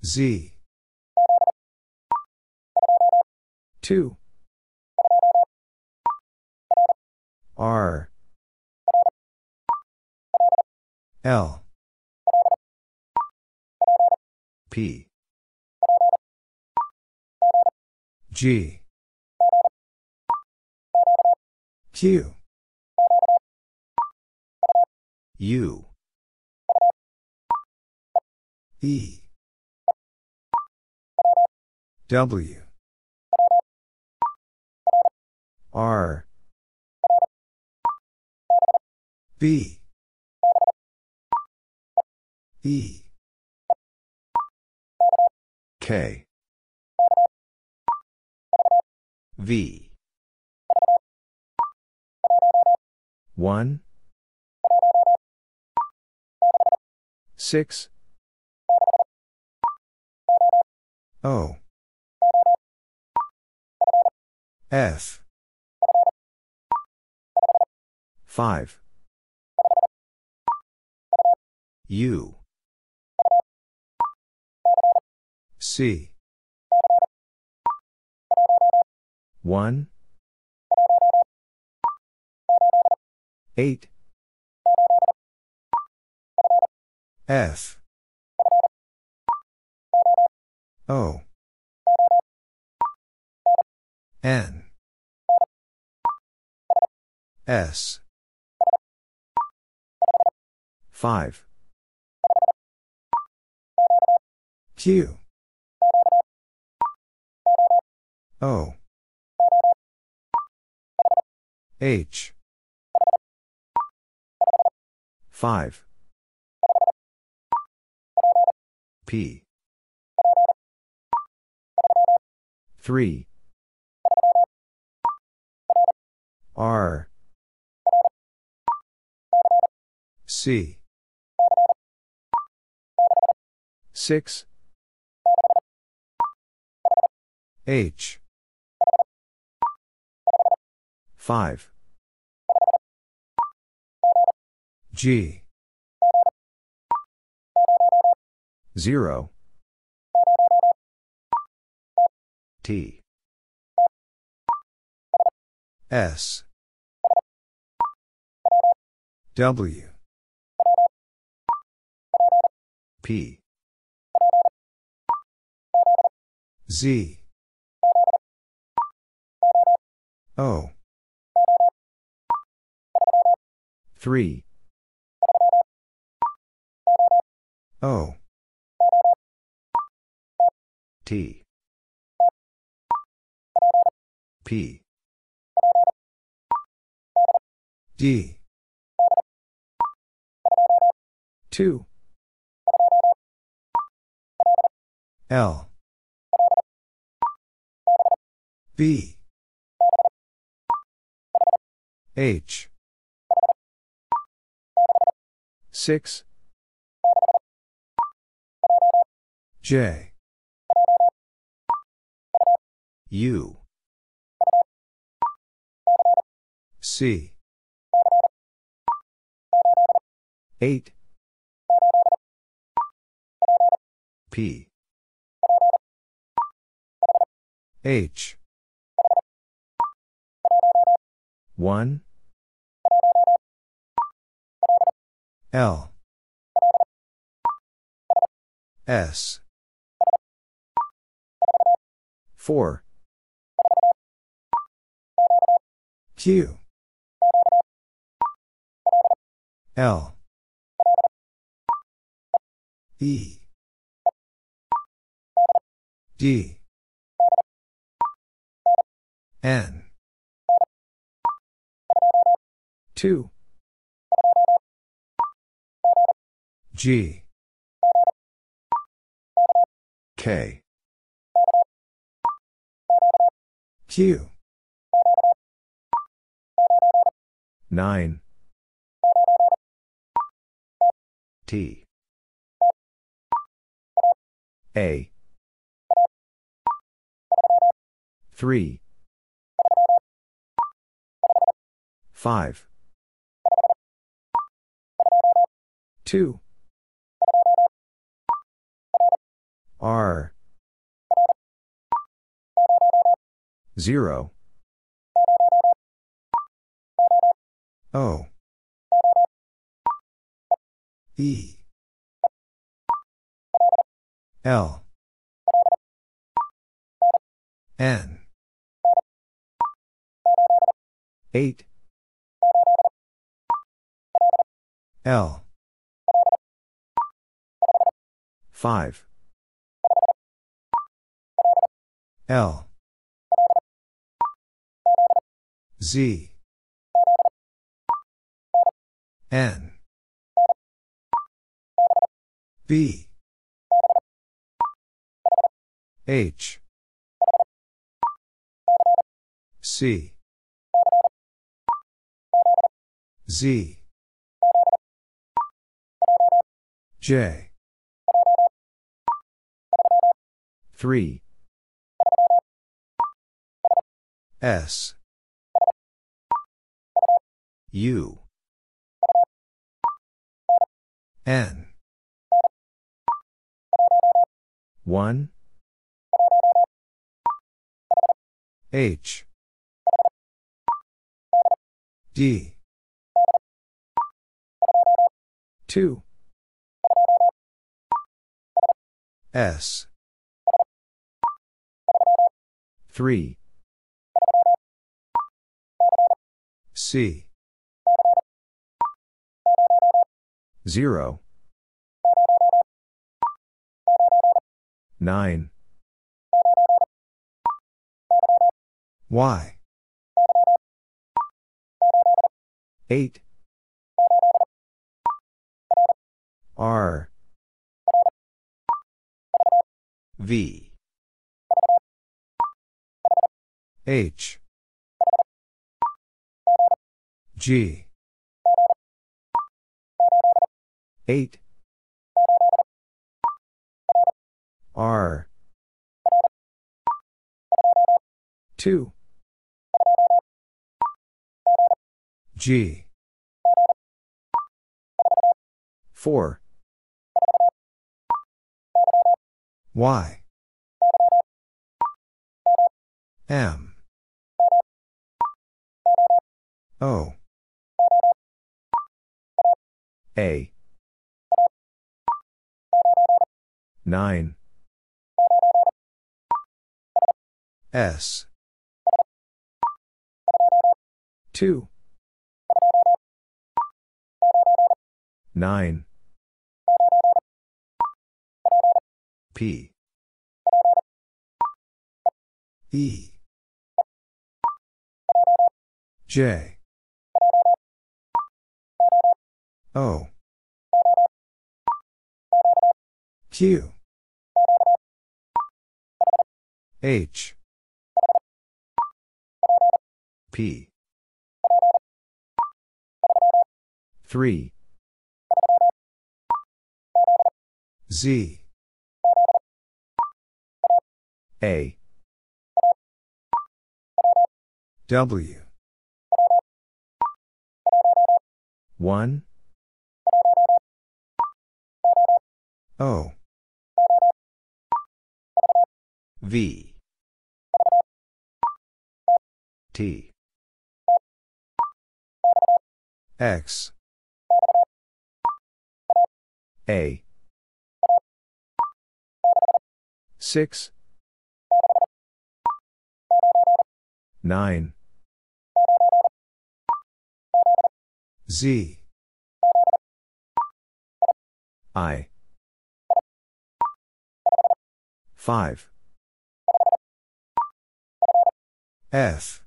Z. 2. R. L. P. G. Q. U. E. W. R. B. E. K. V. 1. 6. O. F. 5. U. C. 1. 8. F. O. N. S. 5. Q. O. H. 5. P. 3. R. C. 6. H. 5. G. 0. T. S. W. P. Z. O. 3. O. T. P. D. 2 L B H 6 J. U. C. 8 P. H. 1 L. S. 4 Q. L. E. D. N. 2 G. K. Q. 9 T. A. 3 5 2 R 0 O E L N 8 L 5 L. Z. N. B. H. C. Z. J. 3 S. U. N. 1 H. D. 2 S. 3 C. 0 9 Y. 8 R. V. H G. 8 R. 2 G. 4 Y. M. O A. 9 S. 2 9 P. E. J O Q. H. P. 3. Z. A. W. 1. O. V. T. X. A. 6. 9. Z. I. 5. F.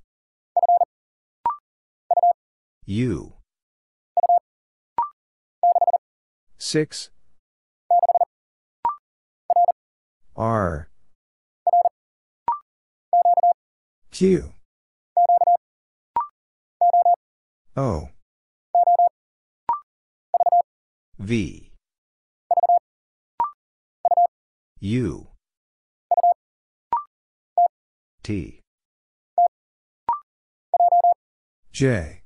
U. 6. R. Q. O. V. U. T. J.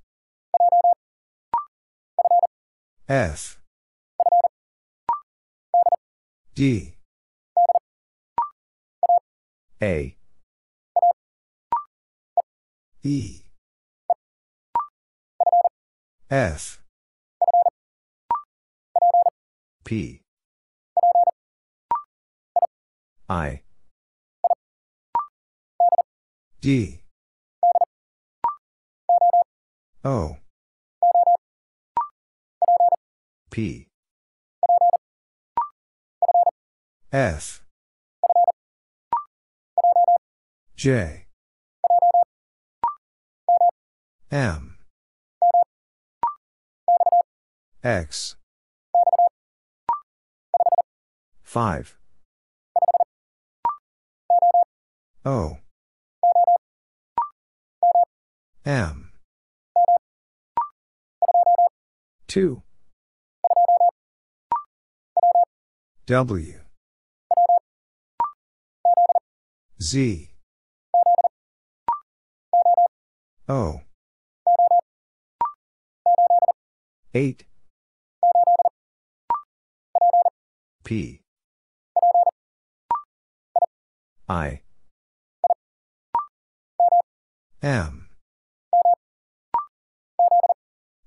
F. D. A. E. F. P. I. D. O. P. F. J. M. X. 5. O. M. 2. W. Z. O. 8. P. I. M.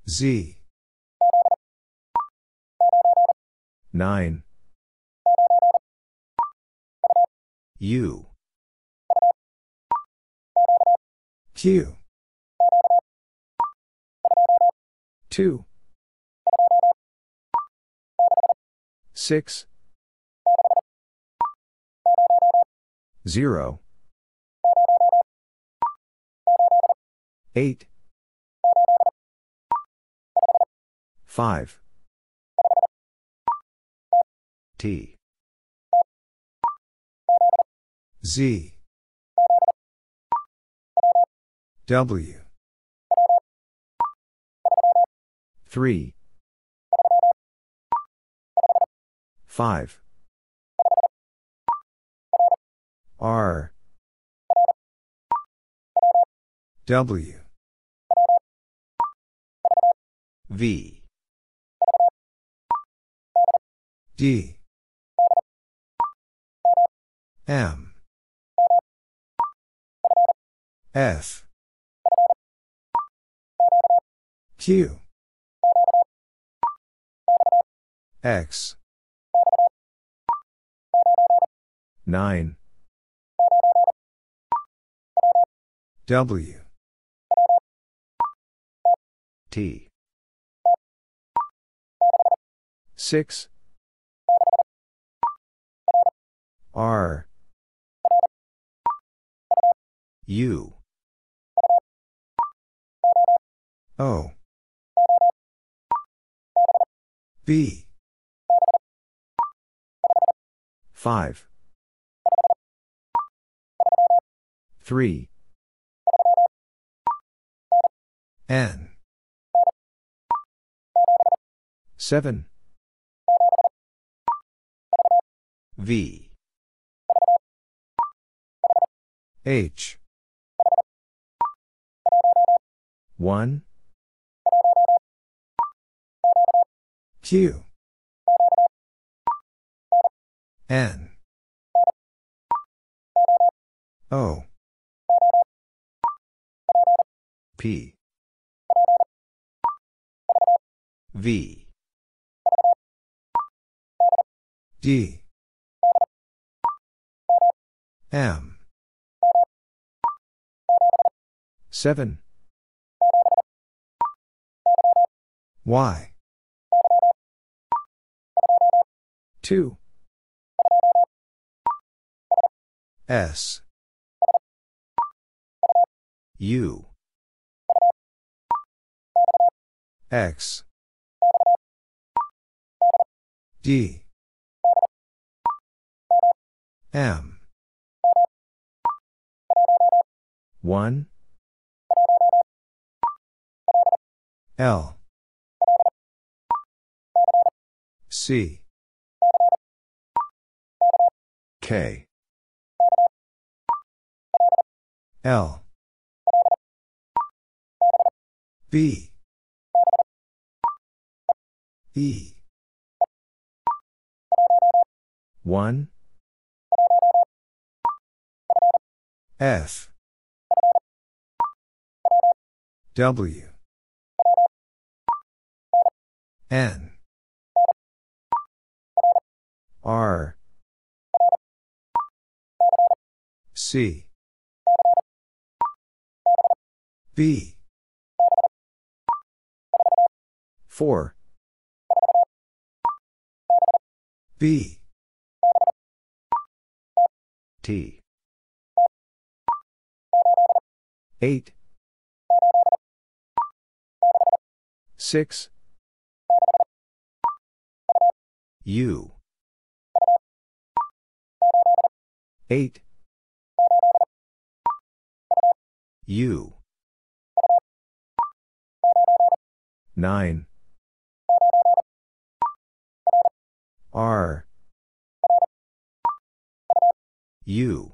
Z. 9. U. Q. 2. 6. 0. 8. 5. T. Z. W. 3. 5. R. W. V. D. M. F. Q. X. 9. W. T. 6. R. U. O. B. 5. 3. N. 7. V. H. 1. Q. N. O. P. V. D. M. 7. Y. 2. S. U. X. D. M. 1. L. C. K. L. B. E. 1. F. W. N. R. C. B. 4. B. T. 8. 6. U. 8. U. 9. R. U.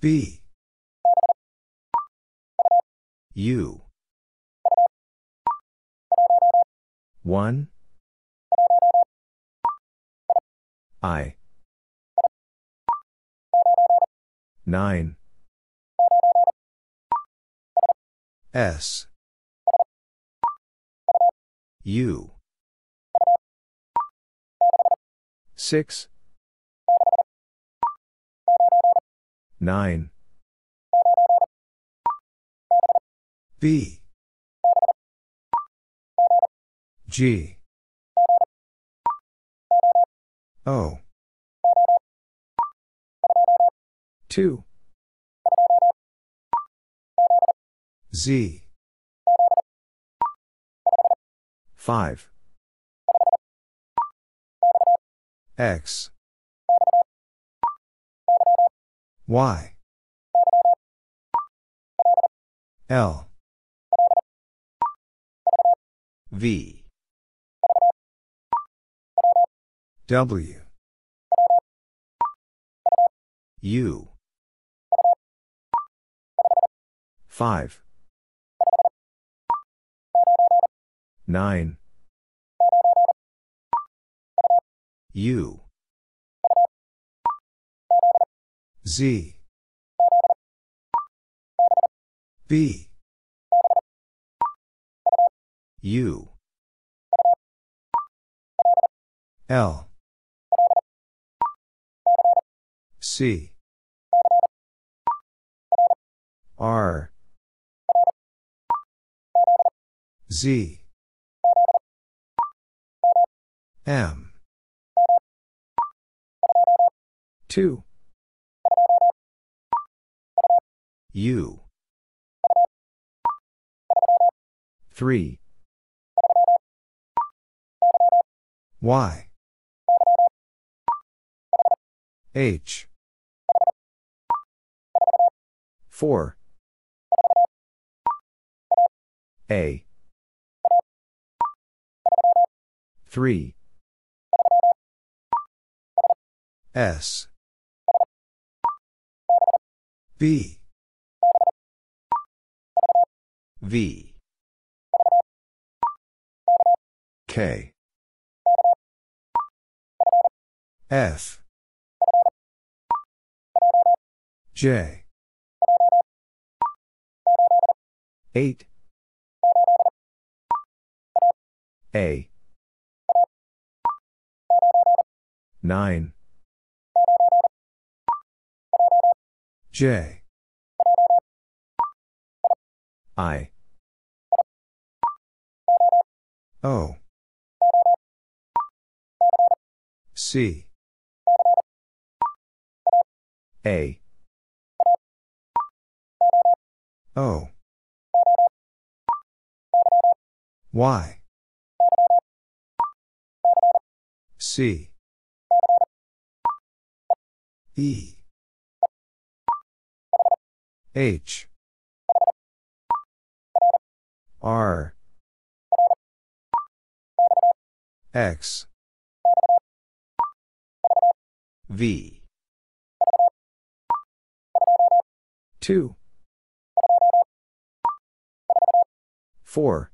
B. U. 1. I. 9. S. U. 6. 9. B. G. O. 2. Z. 5. X. Y. L. V. W. U. 5. 9. U. Z. B. U. L. C. R. Z. M. 2. U. 3. Y. H. 4. A. 3. S. B. V. K. F. J. 8. A. 9. J. I. O. C. A. O. Y. C. E. H. R. X. V. 2. 4.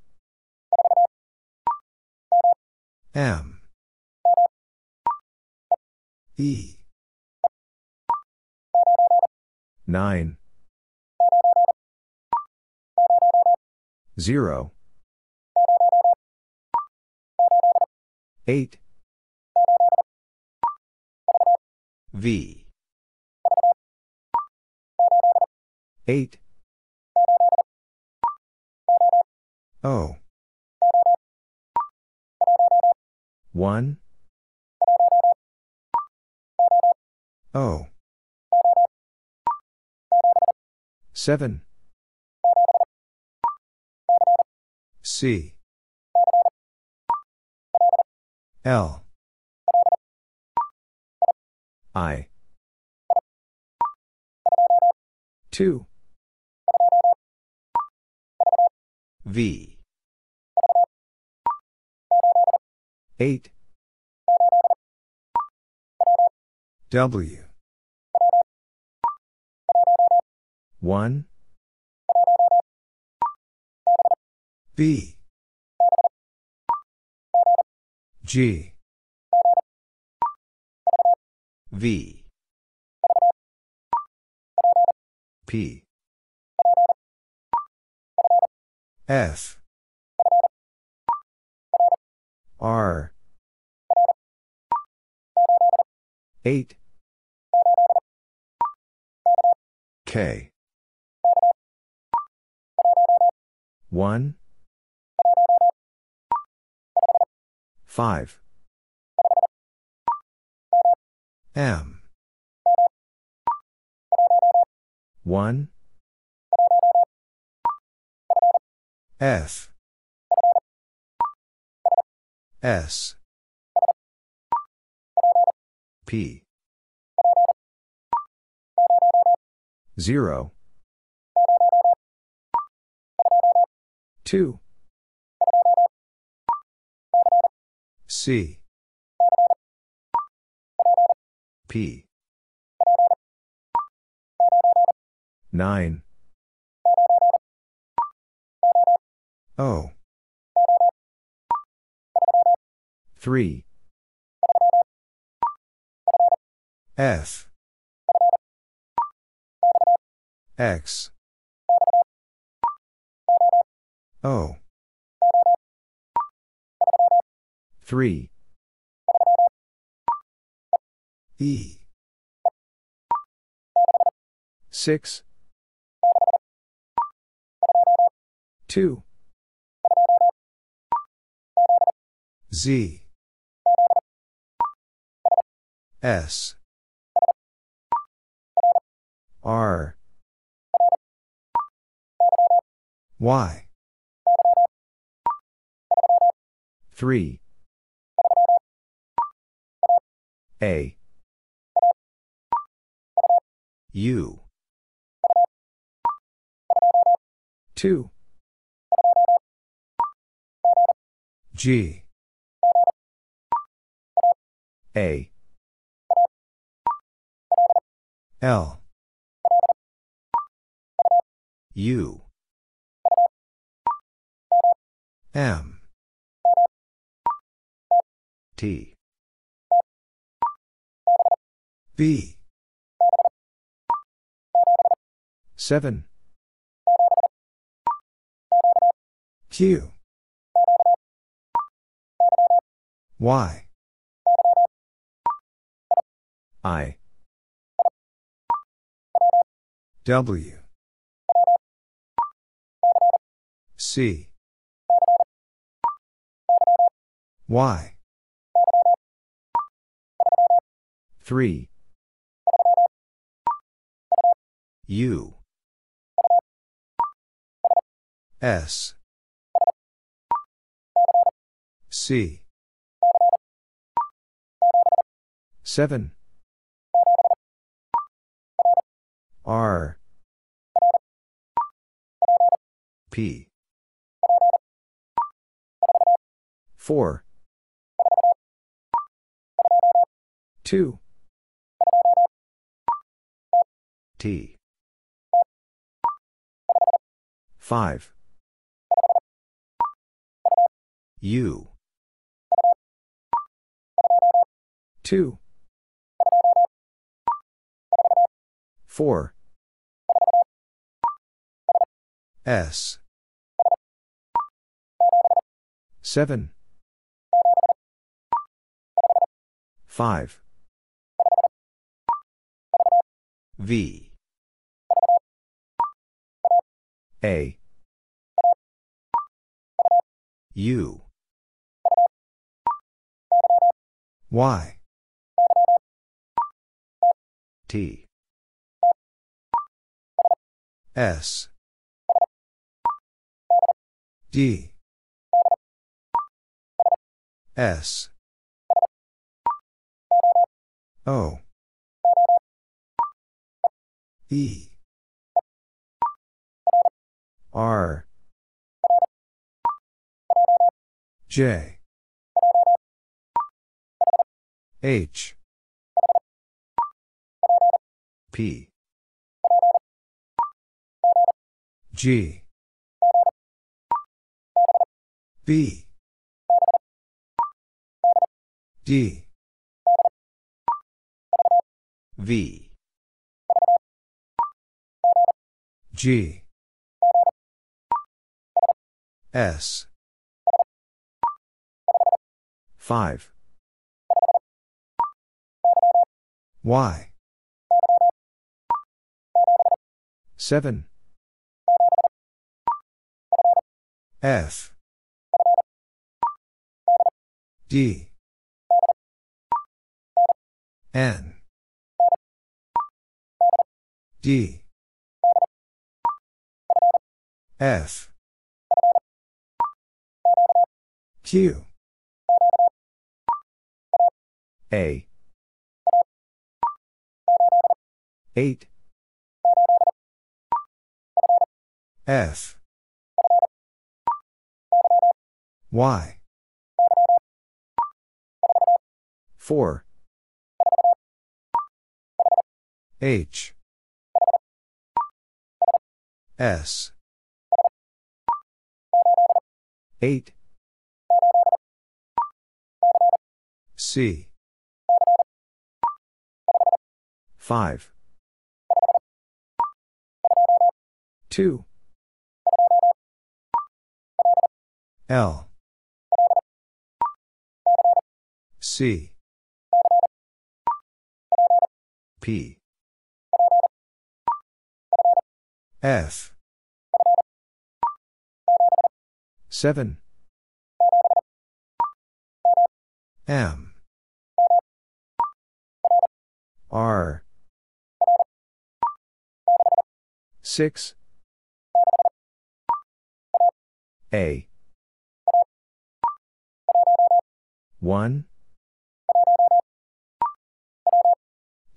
M. E. 9. 0. 8. V. 8. O. 1. O. 7. C. L. I. 2. V. 8. W. 1. B. G. V. P. F. R. 8. K. 1. 5. M. 1. F. S. P. 0. 2. C. P. 9. O. 3. F. X. O. 3. E. 6. 2. Z. S. R. Y. 3. A. U. 2. G. A. L. U. M. T. B. 7. Q. Y. I. W. C. Y. 3. U. S. C. 7. R. P. 4. 2. T. 5. U. 2. 4. S. 7. 5. V. A. U. Y. T. S. D. S. O. E. R. J. H. P. G. B. D. V. G. S. 5. Y. 7. F. D. N. D. F. Q. A. 8. F. Y. 4. H. S. 8. C. 5. 2. L. C. P. F. 7. M. R. 6. A. 1.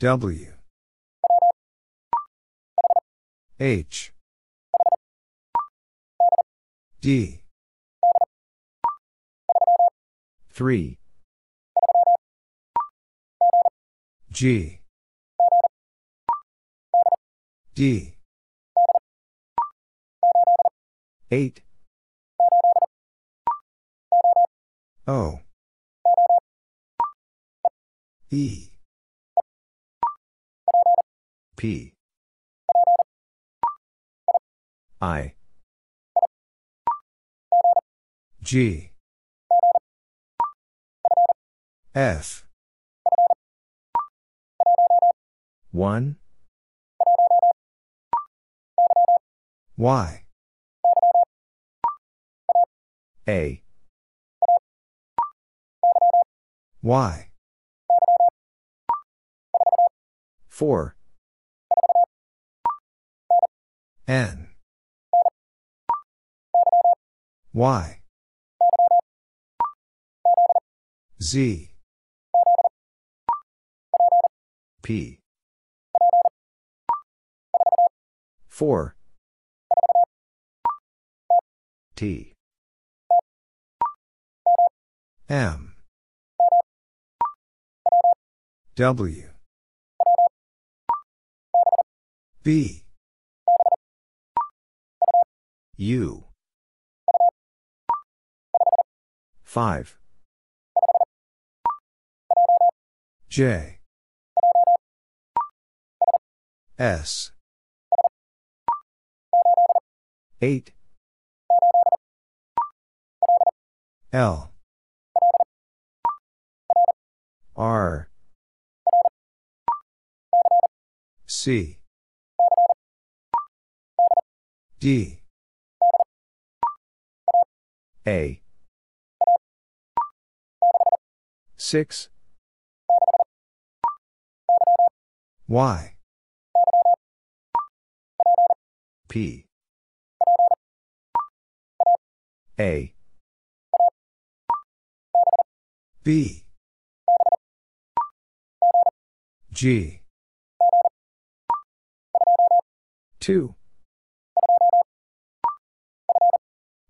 W. H. D. 3 G. D. 8 O. E P. I. G. F. 1 Y. A. Y. 4 N. Y. Z. P. 4 T. M. W. B U 5 J. S. 8 L. R. C. D A. 6 Y. P. A. B. G. 2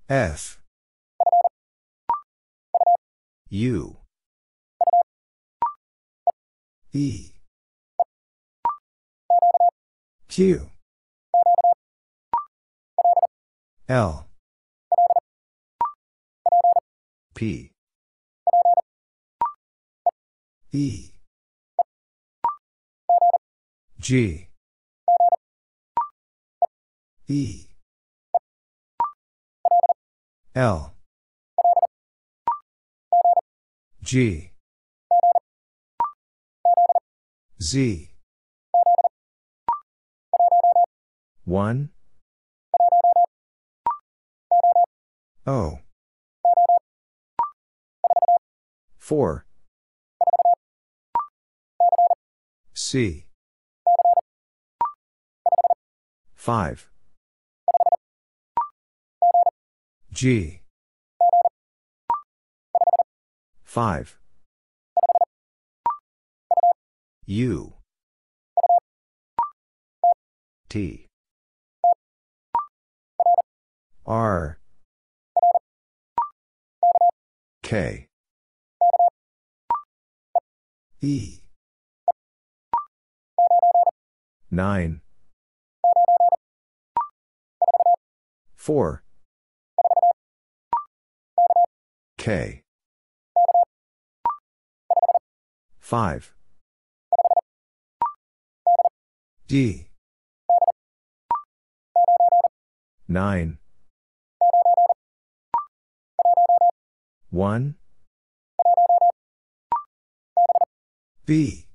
F U E. Q. L. P. E. G. E. L G. Z. 1 O. 4 C. 5 G 5 U. T. R. K. E. 9 4 K 5 D. 9 1 B.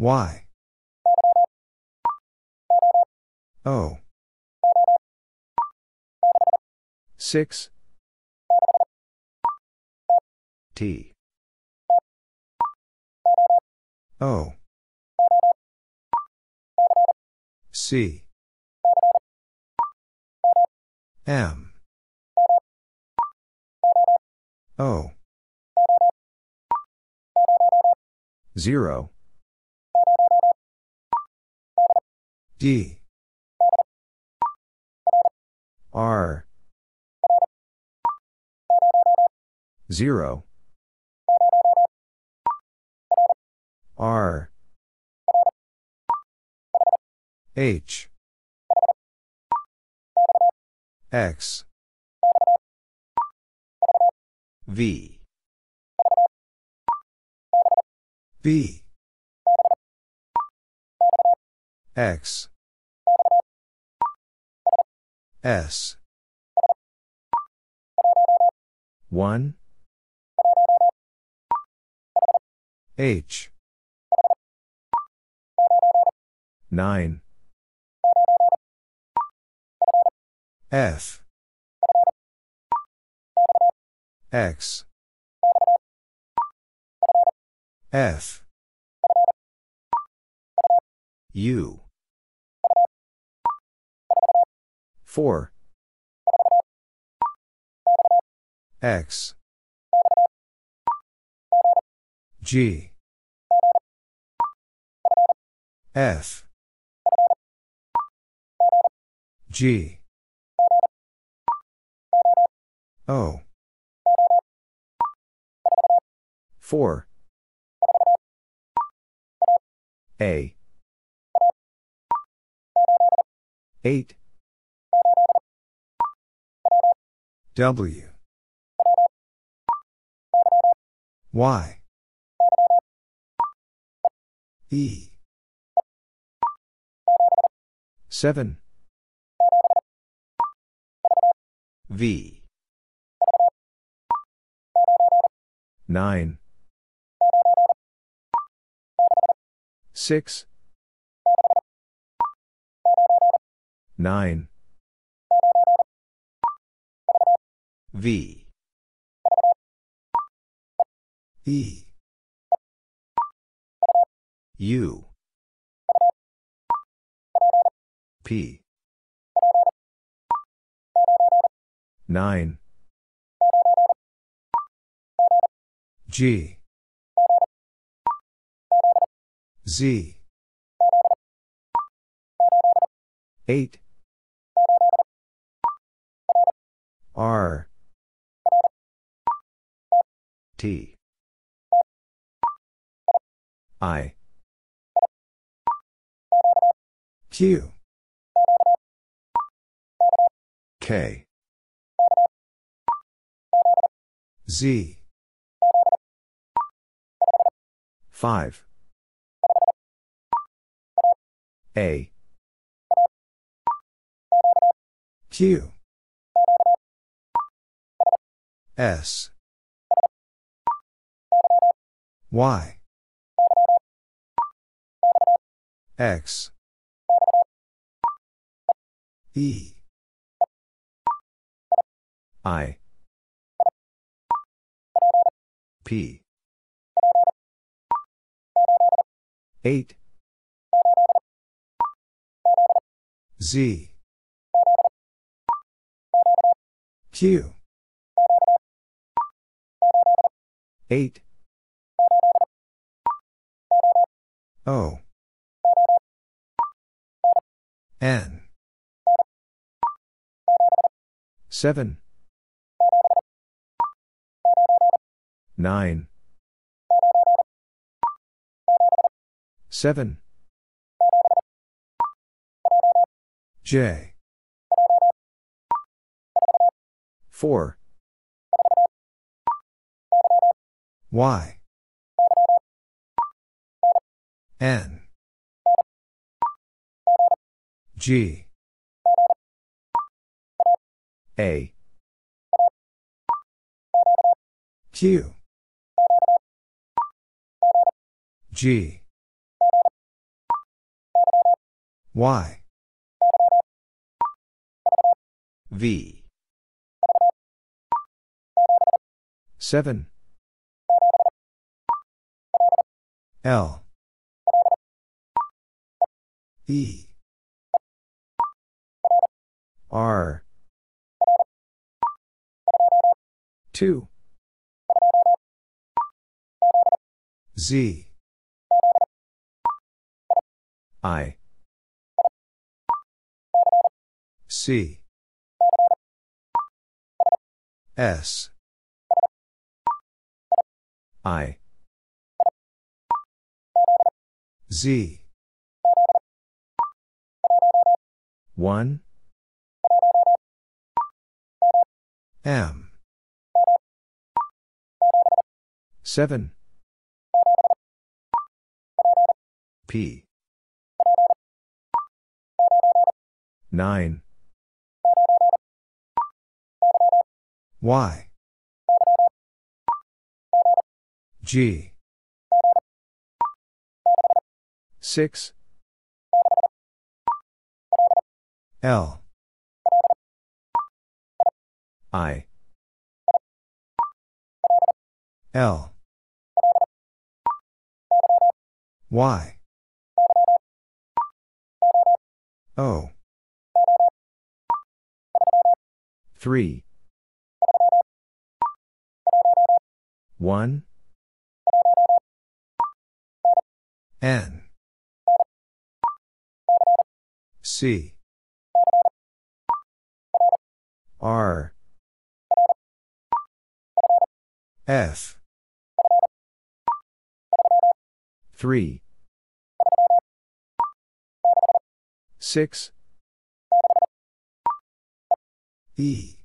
Y. O. 6 T. O. C. M. O. 0 D. R. 0 R. H. X. V. B. X. S. 1 H 9 F. X. F. U. 4 X. G. F G. O. 4 A. 8 W. Y. E. 7 V. 9 6 9 V. E. U. P 9 G. Z. 8 R. T. I. Q. K Z. 5 A. Q. S. Y. X. E. I P. 8 Z. Q. 8 O. N. 7 9 7 J. 4 Y. N. G. A. Q G. Y. V. 7 L. E. R. 2 Z I C. S. I. Z. 1. M. 7. P. 9. Y. G. 6. L. I. L. Y. O. 3. 1. N. C. R. F. 3. 6. E.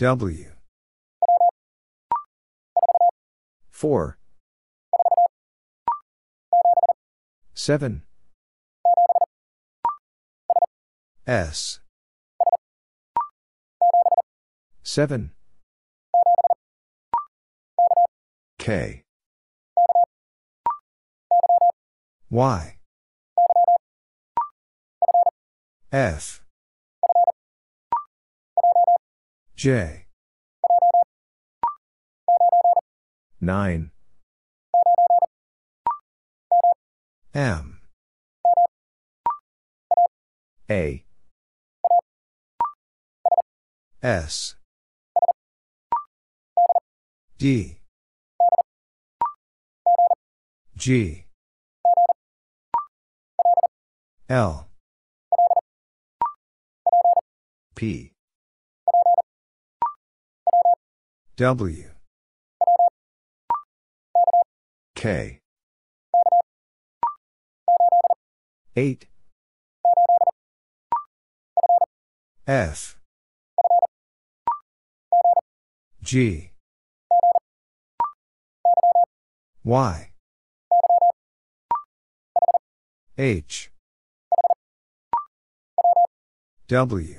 W. 4. 7. S. 7. K. Y. F. J. 9. M. A. S. D. G. L. P. W. K. 8. F. G. Y. H. W.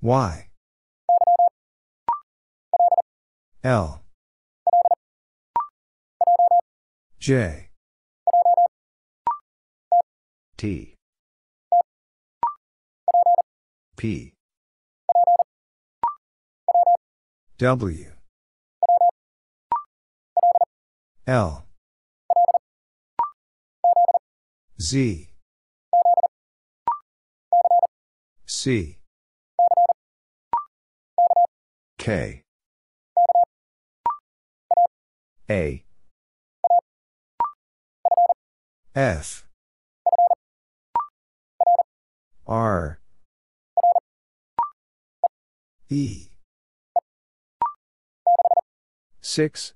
Y. L. J. T. P. W. L. Z. C. K. A. F. R. E. 6.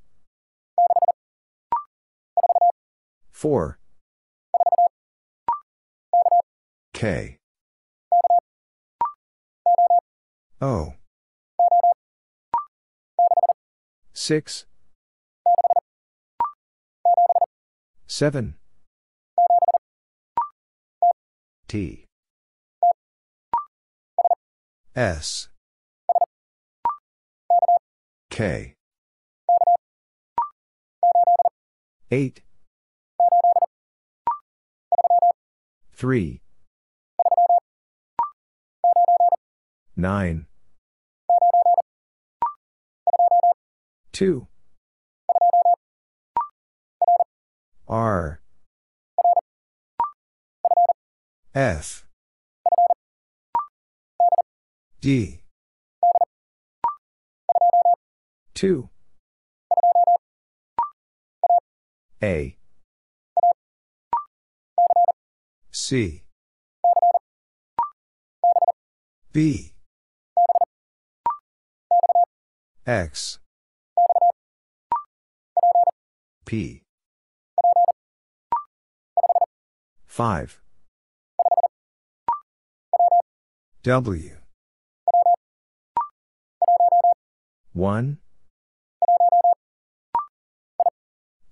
4. K. O. 6. 7. T. S. K. 8. 3. 9. 2. R. F. D. 2. A. C. B. X. P. 5. W. 1.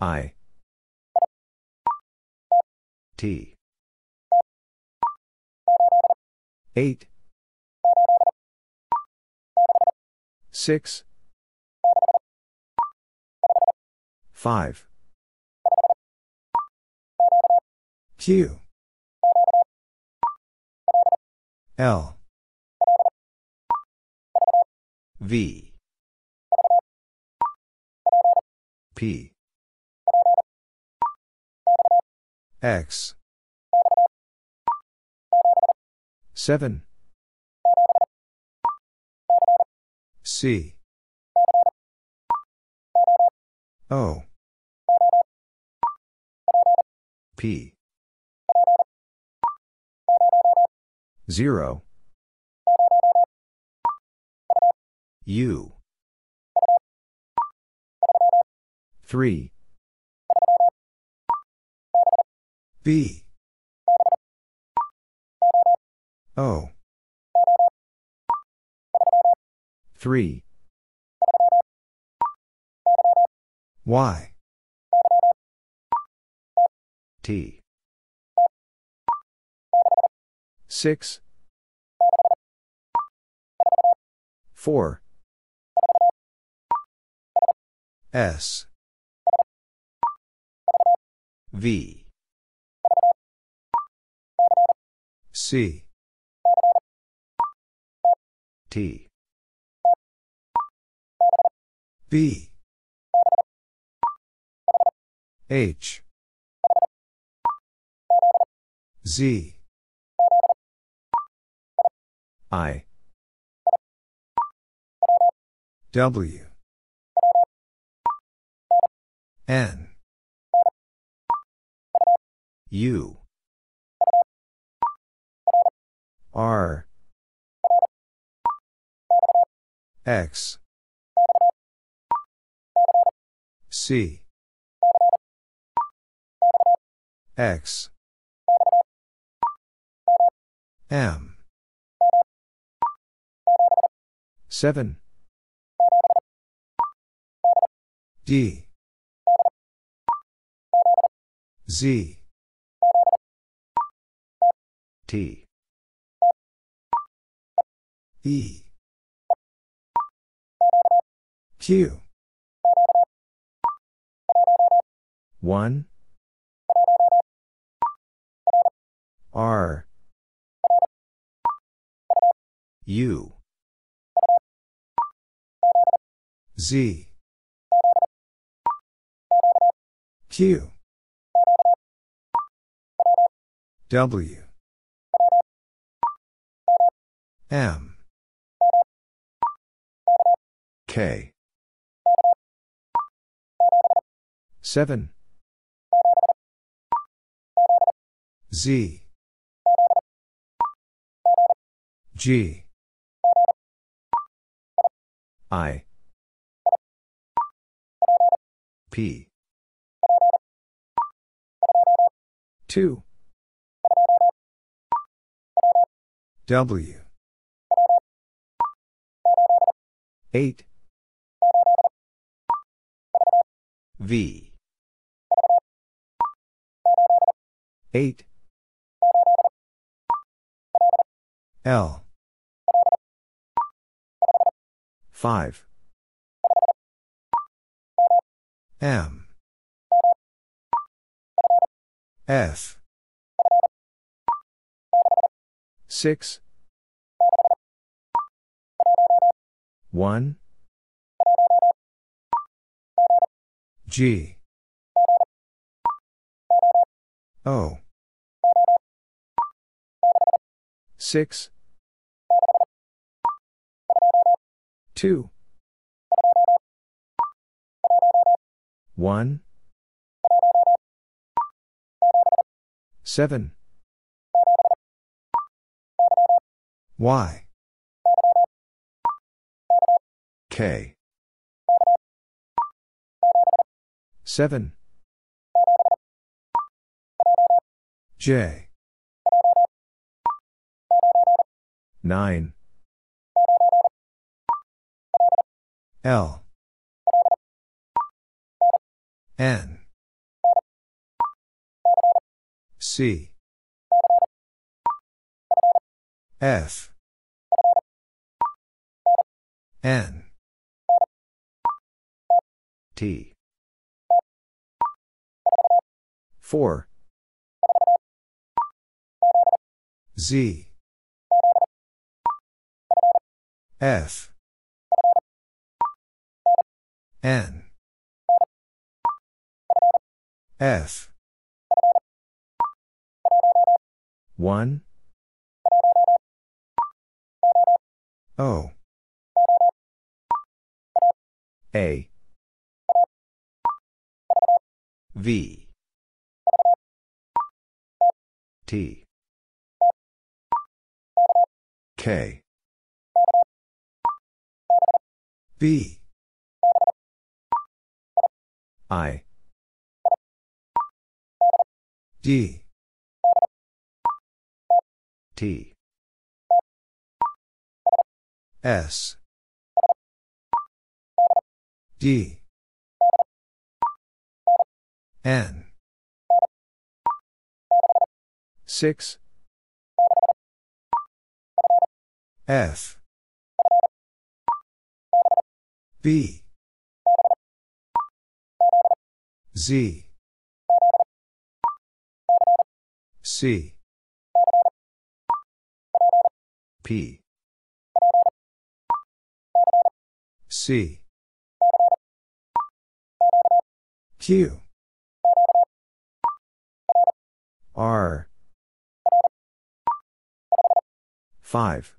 I. T. 8. 6. 5. Q. L. V. P. X. 7. C. O. P. 0. U. 3. B. O. 3. Y. T. 6. 4. S. V. C. T. B. H. Z. I. W. N. U. R. X. C. X. M. 7. D. Z. T. E. Q. 1. R. U. Z. Q. W. M. K. 7. Z. G. I. P. 2. W. 8. V. 8. L. 5. M. F. 6. 1. G. O. 6. 2. 1 7 Y. K. 7 J. 9 L. N. C. F. N. T. 4. Z. F. N. F. 1. O. A. V. T. K. B. I. D. T. S. D. N. 6. F. B. Z. C. P. C. Q. R. 5.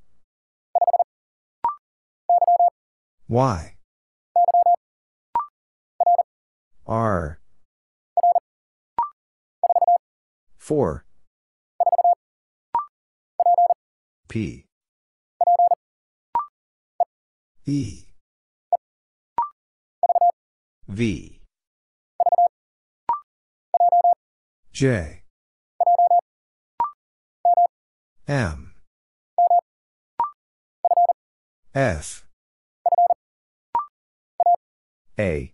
Y. R. 4. P. E. V. J. M. F. A.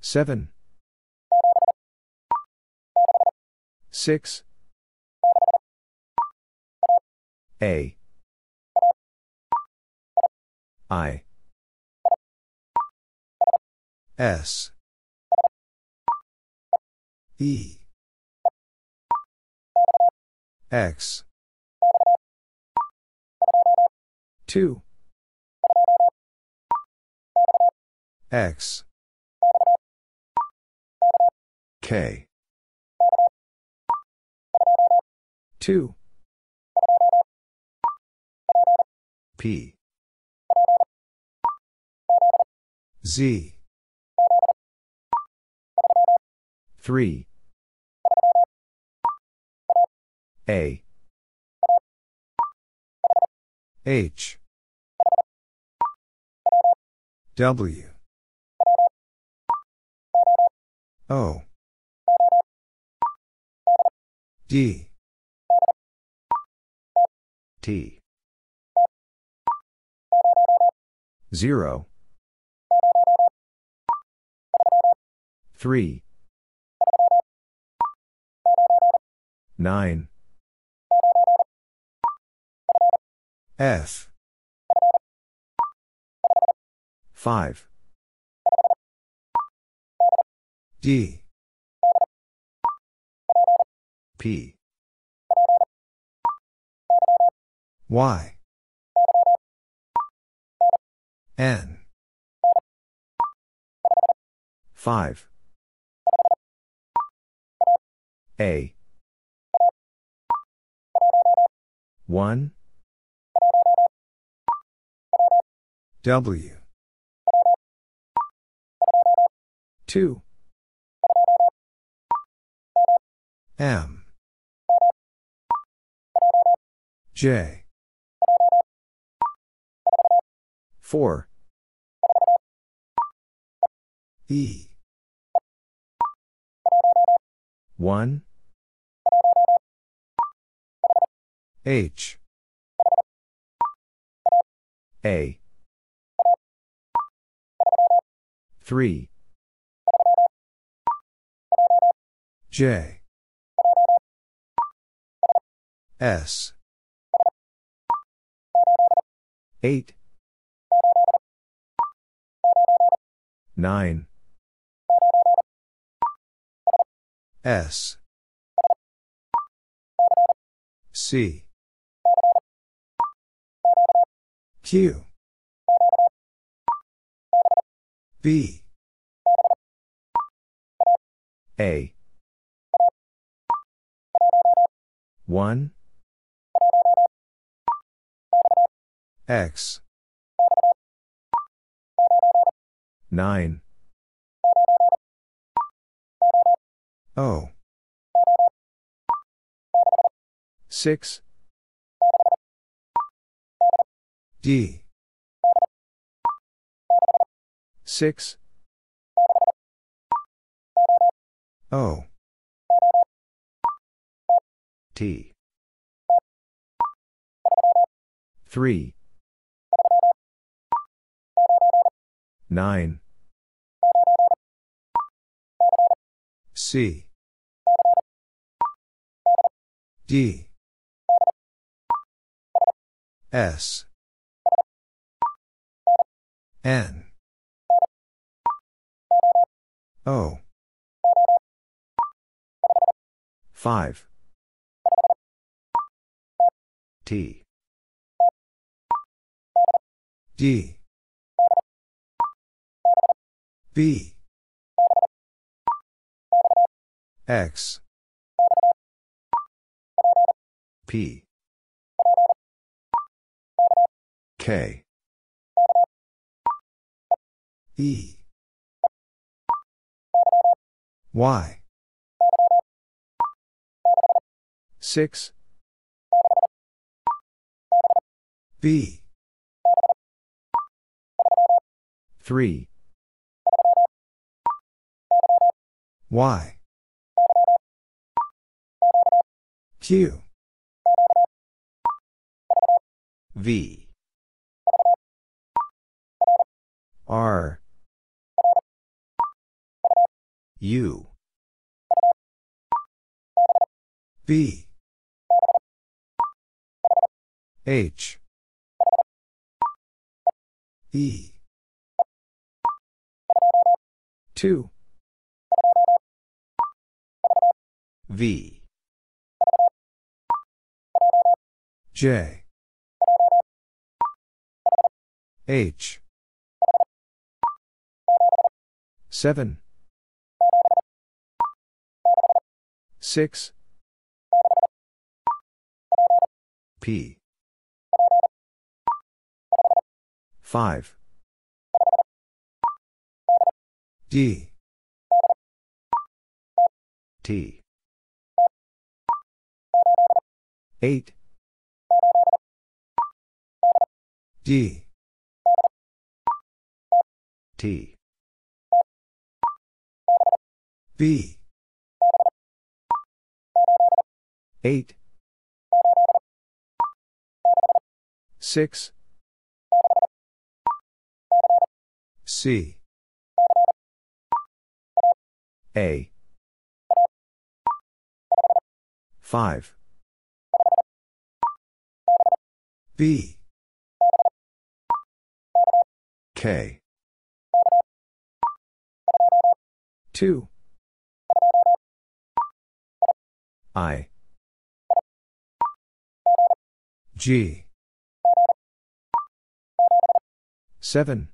7. 6. A. I. S. E. X. 2. X. K. 2. P. Z. 3. A. H. W. O. D. T. 0. 3. 9. F. 5. D. P. Y. N. 5. A. 1. W. 2. M. J. 4, E. 1, H. A. 3, J. S. 8, 9, S. C. Q. B. A. 1, X. 9, O. 6, D. 6, O. T. 3, 9, C. D. S. N. O. 5, T. D. B. X. P. K. E. Y. 6, B. 3, Y. Q. V. R. U. B. H. E. 2. V. J. H. 7. 6. P. 5, D. T. 8, D. T. B. 8, 6, C. A. 5, B. K. 2. I. G. 7.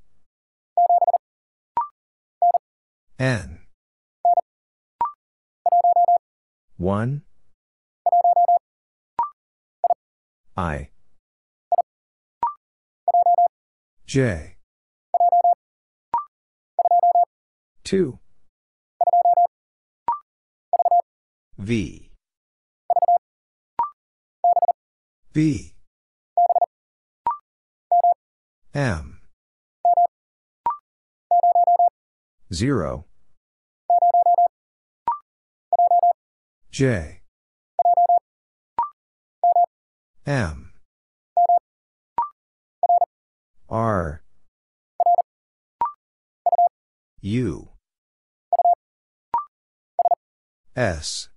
N. 1, I. J. 2. V. B M. 0 J. M. R. U S.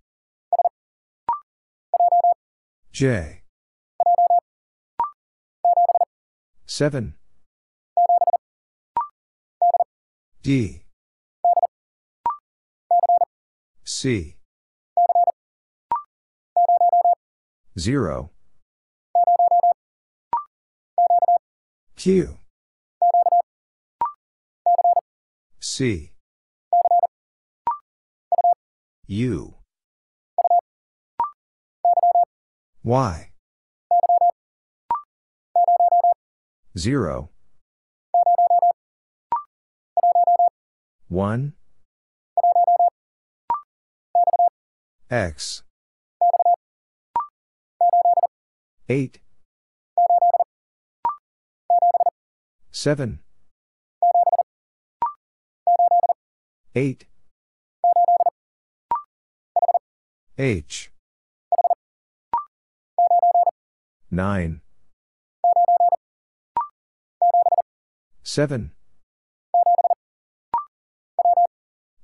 J. 7 D. C. 0 Q. C U Y. 0 1 X. 8 7 8 H. 9 7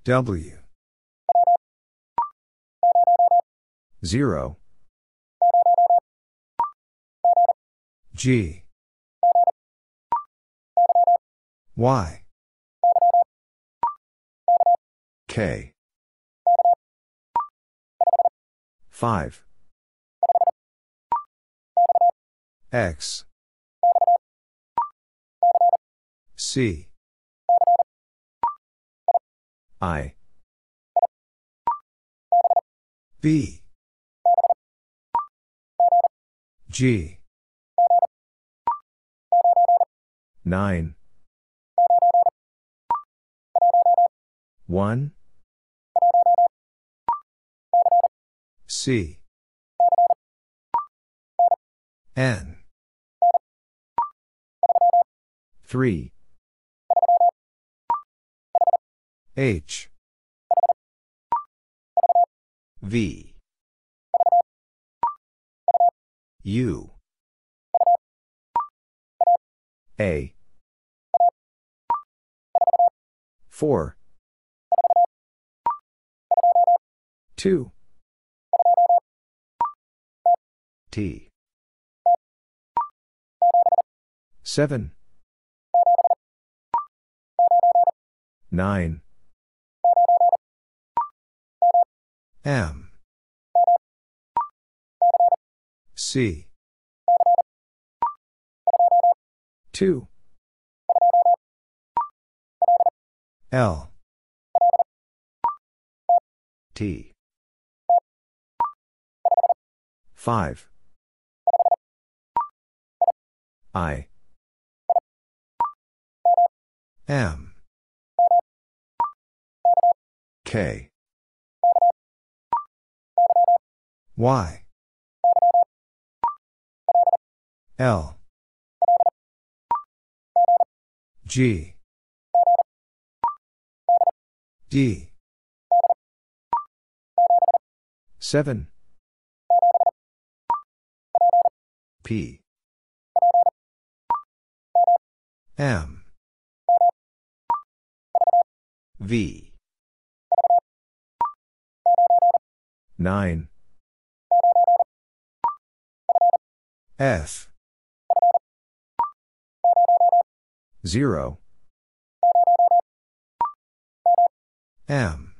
W. 0 G. Y. K 5 X. C. I. B. G. 9 1 C. N. 3 H. V. U. A. 4 2 T. 7 9 M. C. 2 L. T. 5 I. M. K. Y. L. G. D. 7 P M. V. 9 F. 0 M.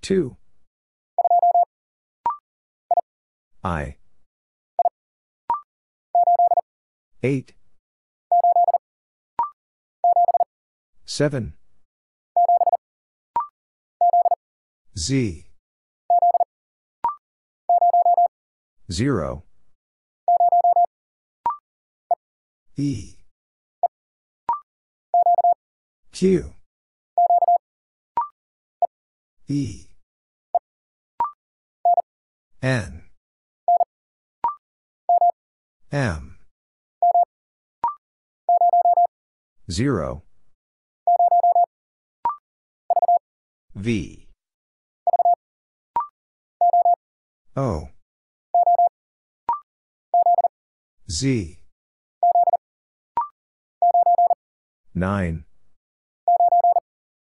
2 I 8 7 Z. 0 E. Q. E. N. M. 0, V. O. Z. 9,